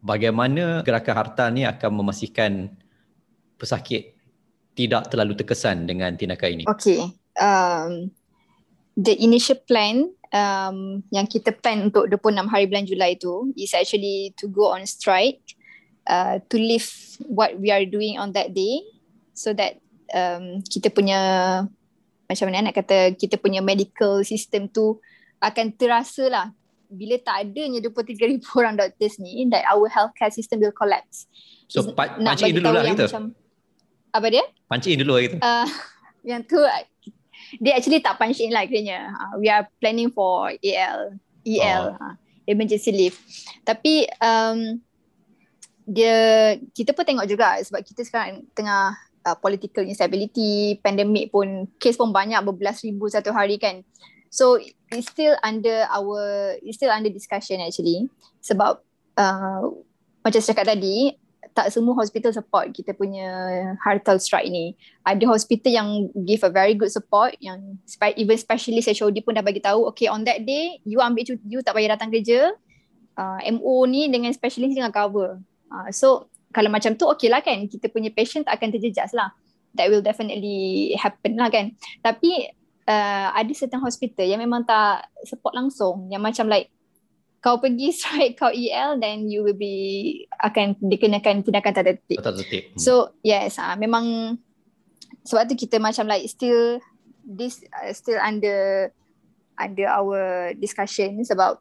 bagaimana gerakan hartal ni akan memastikan pesakit tidak terlalu terkesan dengan tindakan ini? Okay. Um, the initial plan um, yang kita plan untuk 26 hari bulan Julai tu is actually to go on strike uh, to lift what we are doing on that day so that um, kita punya macam mana nak kata kita punya medical system tu akan terasa lah bila tak adanya 23,000 orang doctors ni that our healthcare system will collapse. So pa- nak pancing dulu lah kita. Macam, apa dia? Pancing dulu lah kita. Uh, yang tu dia actually tak punch in lah kiranya. Uh, we are planning for AL, EL, Oh. uh, emergency leave. Tapi um, dia kita pun tengok juga sebab kita sekarang tengah uh, political instability, pandemic pun kes pun banyak berbelas ribu satu hari kan. So it's still under our it's still under discussion actually sebab uh, macam saya cakap tadi tak semua hospital support kita punya hartal strike ni. Ada hospital yang give a very good support yang even specialist HOD pun dah bagi tahu okay on that day you ambil cuti you tak payah datang kerja. Uh, MO ni dengan specialist dengan cover. Uh, so kalau macam tu okay lah kan kita punya patient tak akan terjejas lah. That will definitely happen lah kan. Tapi uh, ada certain hospital yang memang tak support langsung yang macam like kau pergi strike kau EL then you will be akan dikenakan tindakan tanda tertib. Tak tertib. Hmm. So yes, uh, memang sebab tu kita macam like still this uh, still under under our discussion sebab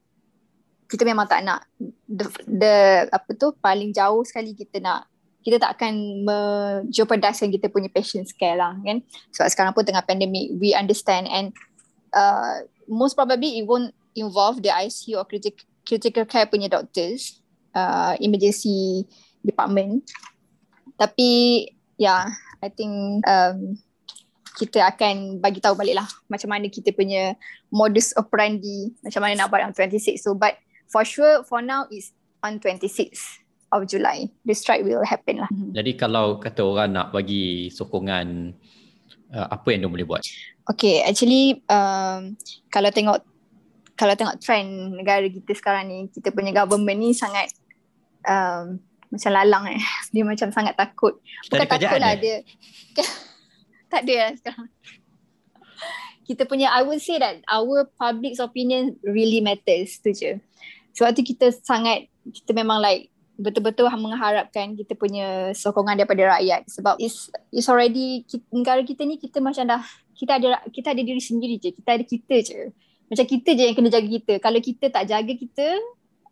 kita memang tak nak the, the apa tu paling jauh sekali kita nak kita tak akan menjeopardiskan kita punya patient care lah kan? Sebab sekarang pun tengah pandemic we understand and uh, most probably it won't involve the ICU or critical critical care punya doctors uh, emergency department. Tapi ya yeah, I think um, kita akan bagi tahu balik lah macam mana kita punya modus operandi macam mana nak buat on 26 so but for sure for now is on 26 of July the strike will happen lah Jadi kalau kata orang nak bagi sokongan uh, apa yang dia boleh buat? Okay, actually um, kalau tengok kalau tengok trend negara kita sekarang ni, kita punya government ni sangat um, macam lalang eh. Dia macam sangat takut. Bukan takut lah eh? dia. tak ada lah sekarang. Kita punya, I would say that our public's opinion really matters tu je. Sebab tu kita sangat, kita memang like betul-betul mengharapkan kita punya sokongan daripada rakyat. Sebab it's, it's already ki- negara kita ni kita macam dah kita ada kita ada diri sendiri je. Kita ada kita je. Macam kita je yang kena jaga kita. Kalau kita tak jaga kita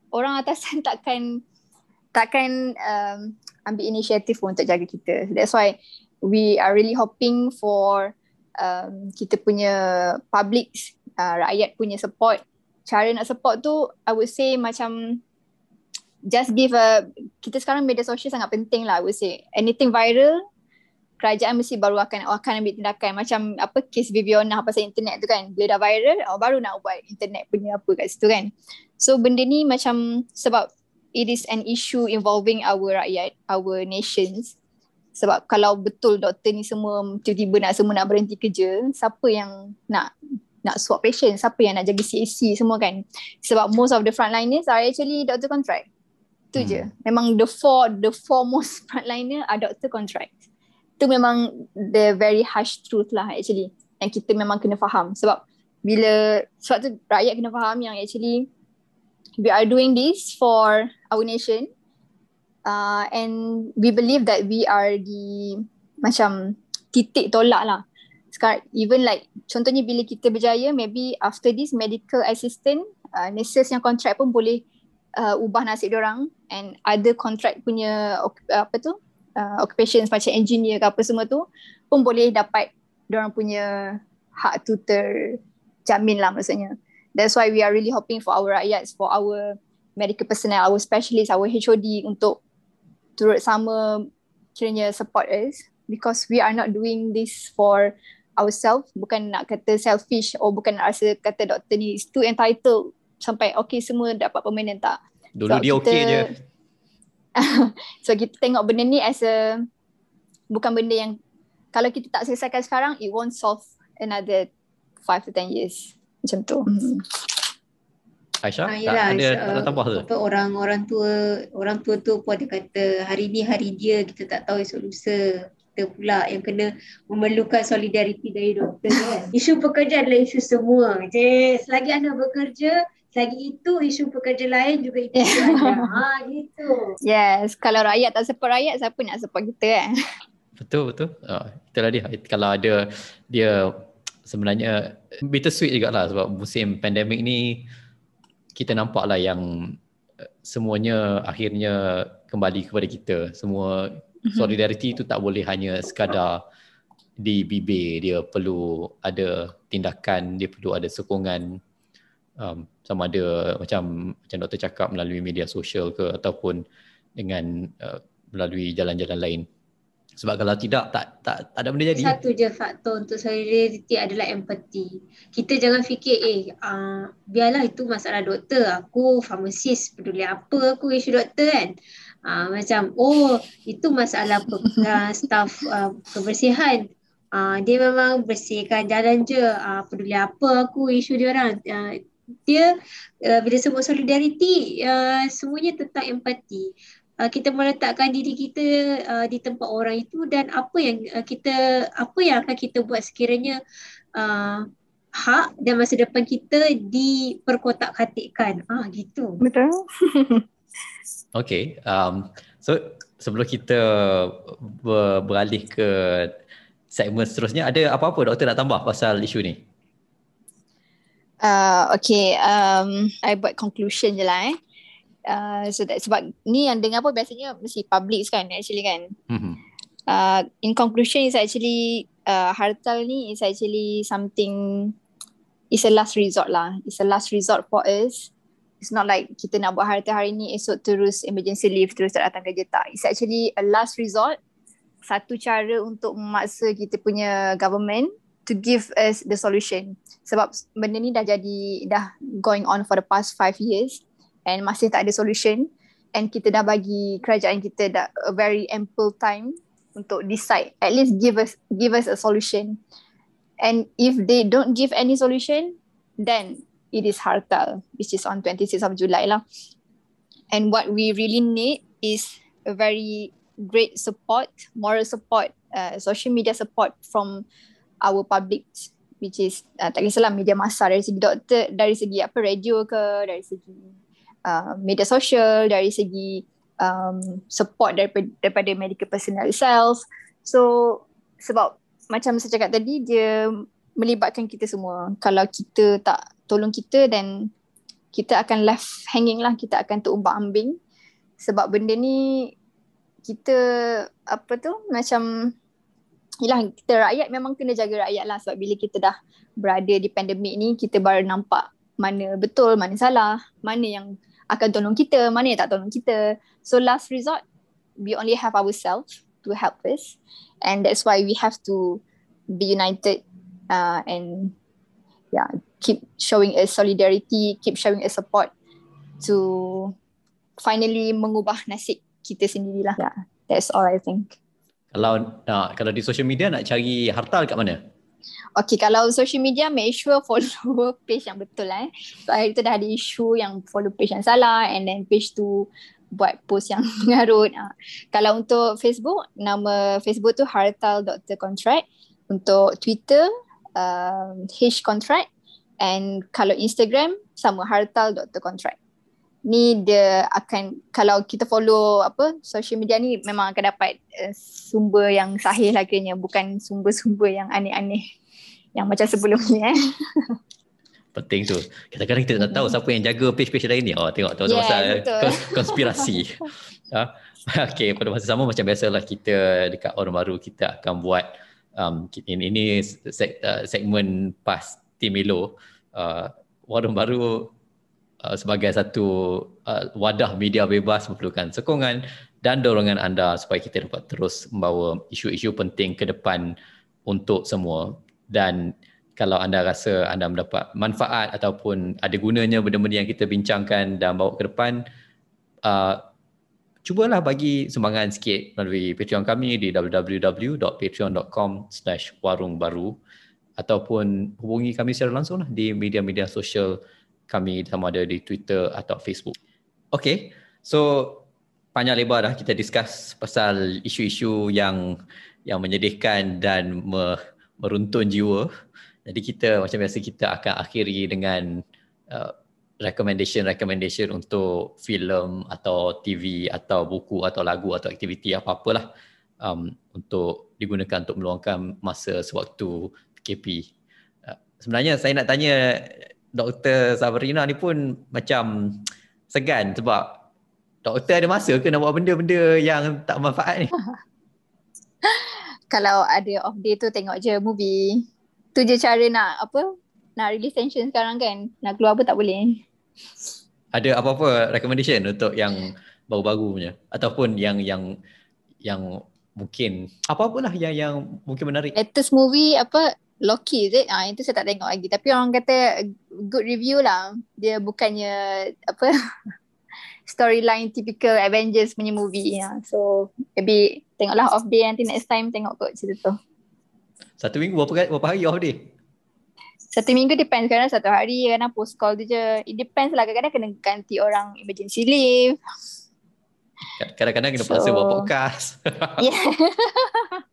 orang atasan takkan takkan um, ambil inisiatif untuk jaga kita. That's why we are really hoping for um, kita punya public uh, rakyat punya support. Cara nak support tu I would say macam just give a kita sekarang media sosial sangat penting lah I would say. Anything viral kerajaan mesti baru akan akan ambil tindakan. Macam apa kes Viviana pasal internet tu kan. Bila dah viral oh, baru nak buat internet punya apa kat situ kan. So benda ni macam sebab it is an issue involving our rakyat our nations. Sebab kalau betul doktor ni semua tiba-tiba nak semua nak berhenti kerja siapa yang nak nak swap patient? Siapa yang nak jaga CAC semua kan? Sebab most of the frontliners are actually doctor contract tu hmm. je memang the four the foremost frontliner are doctor contract. Tu memang the very harsh truth lah actually yang kita memang kena faham. Sebab bila sebab tu rakyat kena faham yang actually we are doing this for our nation uh, and we believe that we are the macam titik tolak lah. Sekarang even like contohnya bila kita berjaya maybe after this medical assistant uh, nurses yang contract pun boleh uh, ubah nasib orang and other contract punya apa tu uh, occupations macam engineer ke apa semua tu pun boleh dapat orang punya hak tu terjamin lah maksudnya. That's why we are really hoping for our rakyat, for our medical personnel, our specialist, our HOD untuk turut sama kiranya support us because we are not doing this for ourselves bukan nak kata selfish or bukan nak rasa kata doktor ni is too entitled sampai okay semua dapat permanent tak. Dulu so, dia kita, okay je. so kita tengok benda ni as a bukan benda yang kalau kita tak selesaikan sekarang it won't solve another 5 to 10 years macam tu. Hmm. Aisyah, ah, yelah, ada uh, ada tambah tu. Apa orang orang tua orang tua tu pun ada kata hari ni hari dia kita tak tahu esok lusa kita pula yang kena memerlukan solidariti dari doktor kan. isu pekerja adalah isu semua. Jadi selagi anda bekerja lagi itu isu pekerja lain juga itu ada. Ha gitu. Yes, kalau rakyat tak support rakyat siapa nak support kita kan? Betul betul. Uh, itulah dia. Kalau ada dia sebenarnya bittersweet jugalah sebab musim pandemik ni kita nampak lah yang eh, semuanya akhirnya kembali kepada kita. Semua mhm. solidariti itu tak boleh hanya sekadar di bibir. Dia perlu ada tindakan, dia perlu ada sokongan um, sama ada macam macam doktor cakap melalui media sosial ke ataupun dengan uh, melalui jalan-jalan lain. Sebab kalau tidak tak tak tak ada benda jadi. Satu je faktor untuk solidarity adalah empati. Kita jangan fikir eh uh, biarlah itu masalah doktor, aku farmasis, peduli apa aku isu doktor kan. Uh, macam oh itu masalah staff uh, kebersihan. Uh, dia memang bersihkan jalan je. Uh, peduli apa aku isu dia orang. Uh, dia uh, bila sebut solidariti uh, semuanya tentang empati. Uh, kita meletakkan diri kita uh, di tempat orang itu dan apa yang uh, kita apa yang akan kita buat sekiranya uh, hak dan masa depan kita diperkotak-katikkan. Ah gitu. Betul. Okay um so sebelum kita ber- beralih ke segmen seterusnya ada apa-apa doktor nak tambah pasal isu ni Uh, okay, um, I buat conclusion je lah eh. Uh, so that, sebab ni yang dengar pun biasanya mesti public kan actually kan. Mm-hmm. Uh, in conclusion is actually uh, hartal ni is actually something is a last resort lah. It's a last resort for us. It's not like kita nak buat harta hari ni esok terus emergency leave terus tak datang kerja tak. It's actually a last resort. Satu cara untuk memaksa kita punya government to give us the solution. Sebab benda ni dah jadi dah going on for the past five years and masih tak ada solution. And kita dah bagi kerajaan kita dah a very ample time untuk decide at least give us give us a solution. And if they don't give any solution then it is hartal which is on 26th of July lah. And what we really need is a very great support moral support uh, social media support from our public which is uh, tak kisahlah media masa dari segi doktor dari segi apa radio ke dari segi uh, media sosial dari segi um, support daripada, daripada medical personnel itself. So sebab macam saya cakap tadi dia melibatkan kita semua. Kalau kita tak tolong kita then kita akan left hanging lah. Kita akan terumbak ambing. Sebab benda ni kita apa tu macam Yelah kita rakyat memang kena jaga rakyat lah. Sebab bila kita dah berada di pandemik ni kita baru nampak mana betul, mana salah, mana yang akan tolong kita, mana yang tak tolong kita. So last resort, we only have ourselves to help us. And that's why we have to be united uh, and yeah keep showing a solidarity keep showing a support to finally mengubah nasib kita sendirilah. Yeah. That's all i think kalau nak kalau di social media nak cari harta dekat mana Okay, kalau social media, make sure follow page yang betul eh. So, hari tu dah ada isu yang follow page yang salah and then page tu buat post yang mengarut. Ha. Kalau untuk Facebook, nama Facebook tu hartal.contract. Untuk Twitter, um, H contract. And kalau Instagram, sama hartal.contract. Ni dia akan, kalau kita follow apa social media ni memang akan dapat uh, sumber yang sahih lagi Bukan sumber-sumber yang aneh-aneh yang macam sebelum ni eh. Penting tu. Kadang-kadang kita tak tahu siapa yang jaga page-page lain ni. Oh, tengok tahu yeah, pasal kons- konspirasi. ha? Okay, pada masa sama macam biasalah kita dekat orang baru kita akan buat um, ini, ini seg- uh, segmen pas Tim Milo. Uh, warung baru uh, sebagai satu uh, wadah media bebas memerlukan sokongan dan dorongan anda supaya kita dapat terus membawa isu-isu penting ke depan untuk semua. Dan kalau anda rasa anda mendapat manfaat ataupun ada gunanya benda-benda yang kita bincangkan dan bawa ke depan uh, cubalah bagi sumbangan sikit melalui Patreon kami di www.patreon.com slash warung baru ataupun hubungi kami secara langsung lah di media-media sosial kami sama ada di Twitter atau Facebook. Okay, so panjang lebar dah kita discuss pasal isu-isu yang yang menyedihkan dan me, meruntun jiwa. Jadi kita macam biasa kita akan akhiri dengan uh, recommendation recommendation untuk filem atau TV atau buku atau lagu atau aktiviti apa-apalah um, untuk digunakan untuk meluangkan masa sewaktu PKP. Uh, sebenarnya saya nak tanya Dr. Sabrina ni pun macam segan sebab doktor ada masa ke nak buat benda-benda yang tak manfaat ni? kalau ada off day tu tengok je movie. Tu je cara nak apa? Nak release tension sekarang kan. Nak keluar apa tak boleh. Ada apa-apa recommendation untuk yang baru-baru punya ataupun yang yang yang mungkin apa-apalah yang yang mungkin menarik. Latest movie apa Loki is it? Ah itu saya tak tengok lagi tapi orang kata good review lah. Dia bukannya apa storyline typical Avengers punya movie ya. So maybe tengoklah off day nanti next time tengok kot cerita tu. Satu minggu berapa, berapa hari off day? Satu minggu depends kadang satu hari kadang post call tu je. It depends lah kadang-kadang kena ganti orang emergency leave. Kadang-kadang kena so, paksa buat podcast. yeah.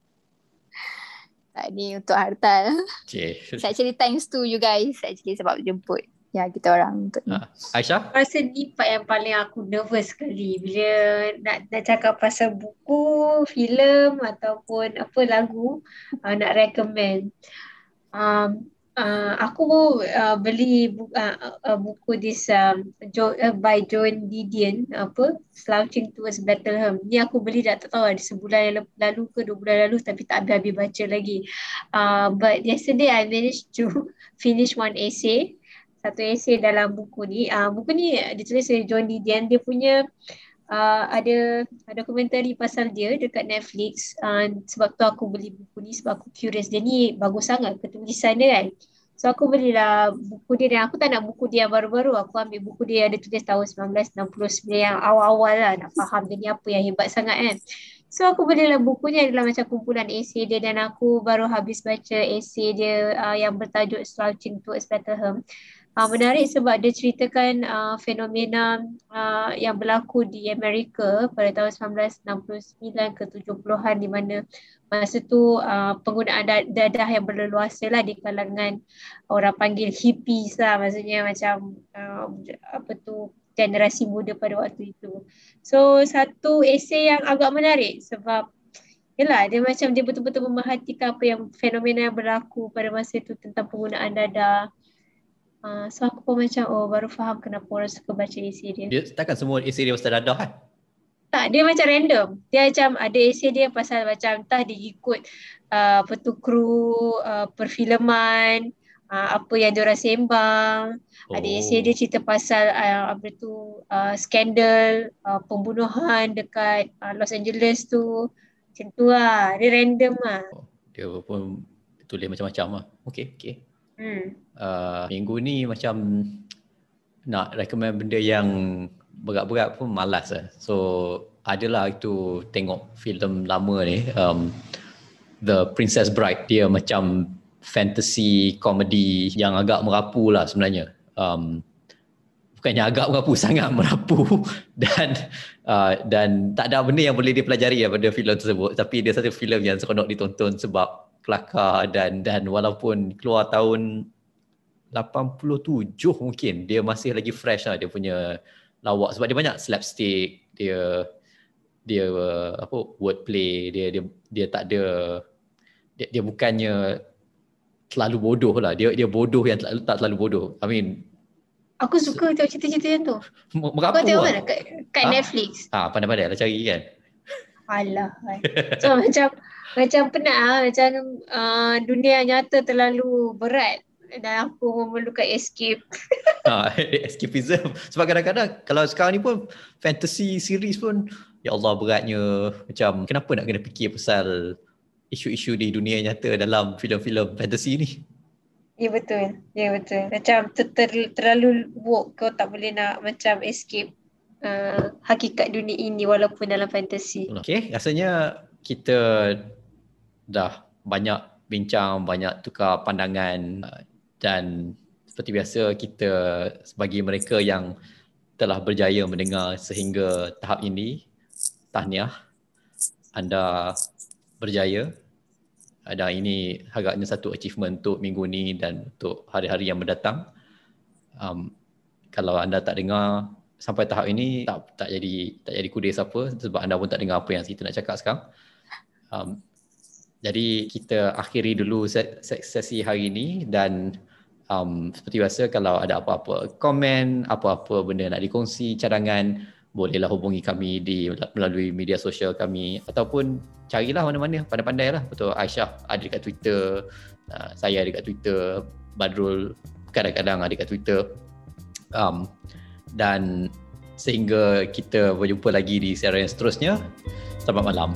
Tadi untuk harta. Okay. Saya actually thanks to you guys actually sebab jemput ya kita orang untuk ni. Uh, Aisyah? Rasa ni part yang paling aku nervous sekali bila nak nak cakap pasal buku, filem ataupun apa lagu uh, nak recommend. Um, uh, aku uh, beli bu- uh, uh, buku this um, jo- uh, by Joan Didion apa Slouching Towards Bethlehem. Ni aku beli dah tak tahu ada sebulan yang lalu ke dua bulan lalu tapi tak habis-habis baca lagi. Uh, but yesterday I managed to finish one essay satu esei dalam buku ni. Uh, buku ni ditulis oleh John Didion. Dia punya uh, ada ada komentari pasal dia dekat Netflix. Uh, sebab tu aku beli buku ni sebab aku curious. Dia ni bagus sangat ketulisan dia kan. So aku belilah buku dia dan aku tak nak buku dia yang baru-baru. Aku ambil buku dia ada tulis tahun 1969 yang awal-awal lah nak faham dia ni apa yang hebat sangat kan. So aku belilah bukunya adalah macam kumpulan esei dia dan aku baru habis baca esei dia uh, yang bertajuk Slouching Towards Bethlehem uh, menarik sebab dia ceritakan uh, fenomena uh, yang berlaku di Amerika pada tahun 1969 ke 70-an di mana masa tu uh, penggunaan dadah yang berleluasa lah di kalangan orang panggil hippies lah maksudnya macam uh, apa tu generasi muda pada waktu itu. So satu esei yang agak menarik sebab Yelah, dia macam dia betul-betul memerhatikan apa yang fenomena yang berlaku pada masa itu tentang penggunaan dadah, Uh, so aku pun macam oh baru faham kenapa orang suka baca esei dia. Dia takkan semua esei dia pasal dadah kan? Tak, dia macam random. Dia macam ada esei dia pasal macam entah dia ikut uh, apa tu kru uh, perfilman, uh, apa yang dia orang sembang. Oh. Ada esei dia cerita pasal uh, apa tu uh, skandal uh, pembunuhan dekat uh, Los Angeles tu. Macam tu lah. Dia random lah. Dia pun tulis macam-macam lah. Okay, okay. Hmm. Uh, minggu ni macam nak recommend benda yang berat-berat pun malas lah. So adalah itu tengok filem lama ni. Um, The Princess Bride. Dia macam fantasy komedi yang agak merapu lah sebenarnya. Um, bukannya agak merapu sangat merapu dan uh, dan tak ada benda yang boleh dipelajari daripada filem tersebut tapi dia satu filem yang seronok ditonton sebab kelakar dan dan walaupun keluar tahun 87 mungkin dia masih lagi fresh lah dia punya lawak sebab dia banyak slapstick dia dia apa wordplay dia dia dia tak ada dia, dia bukannya terlalu bodoh lah dia dia bodoh yang tak, tak terlalu bodoh i mean Aku suka tengok cerita-cerita yang tu. Merapu Kau tengok mana? Kat, kat Ha? Netflix. Ah, pandai-pandai lah cari kan. Alah. So macam macam penat ah macam uh, dunia nyata terlalu berat dan aku memerlukan escape. ha, escapism. Sebab kadang-kadang kalau sekarang ni pun fantasy series pun ya Allah beratnya macam kenapa nak kena fikir pasal isu-isu di dunia nyata dalam filem-filem fantasy ni. Ya betul. Ya betul. Macam ter, ter, terlalu woke kau tak boleh nak macam escape uh, hakikat dunia ini walaupun dalam fantasi. Okay, rasanya kita dah banyak bincang, banyak tukar pandangan uh, dan seperti biasa kita bagi mereka yang telah berjaya mendengar sehingga tahap ini, tahniah anda berjaya dan ini agaknya satu achievement untuk minggu ni dan untuk hari-hari yang mendatang. Um, kalau anda tak dengar sampai tahap ini tak tak jadi tak jadi kudis apa sebab anda pun tak dengar apa yang kita nak cakap sekarang. Um, jadi kita akhiri dulu se- se- sesi hari ini dan um, seperti biasa kalau ada apa-apa komen, apa-apa benda nak dikongsi, cadangan bolehlah hubungi kami di melalui media sosial kami ataupun carilah mana-mana pandai-pandai lah betul Aisyah ada dekat Twitter uh, saya ada dekat Twitter Badrul kadang-kadang ada dekat Twitter. Um, dan sehingga kita berjumpa lagi di siaran yang seterusnya. Selamat malam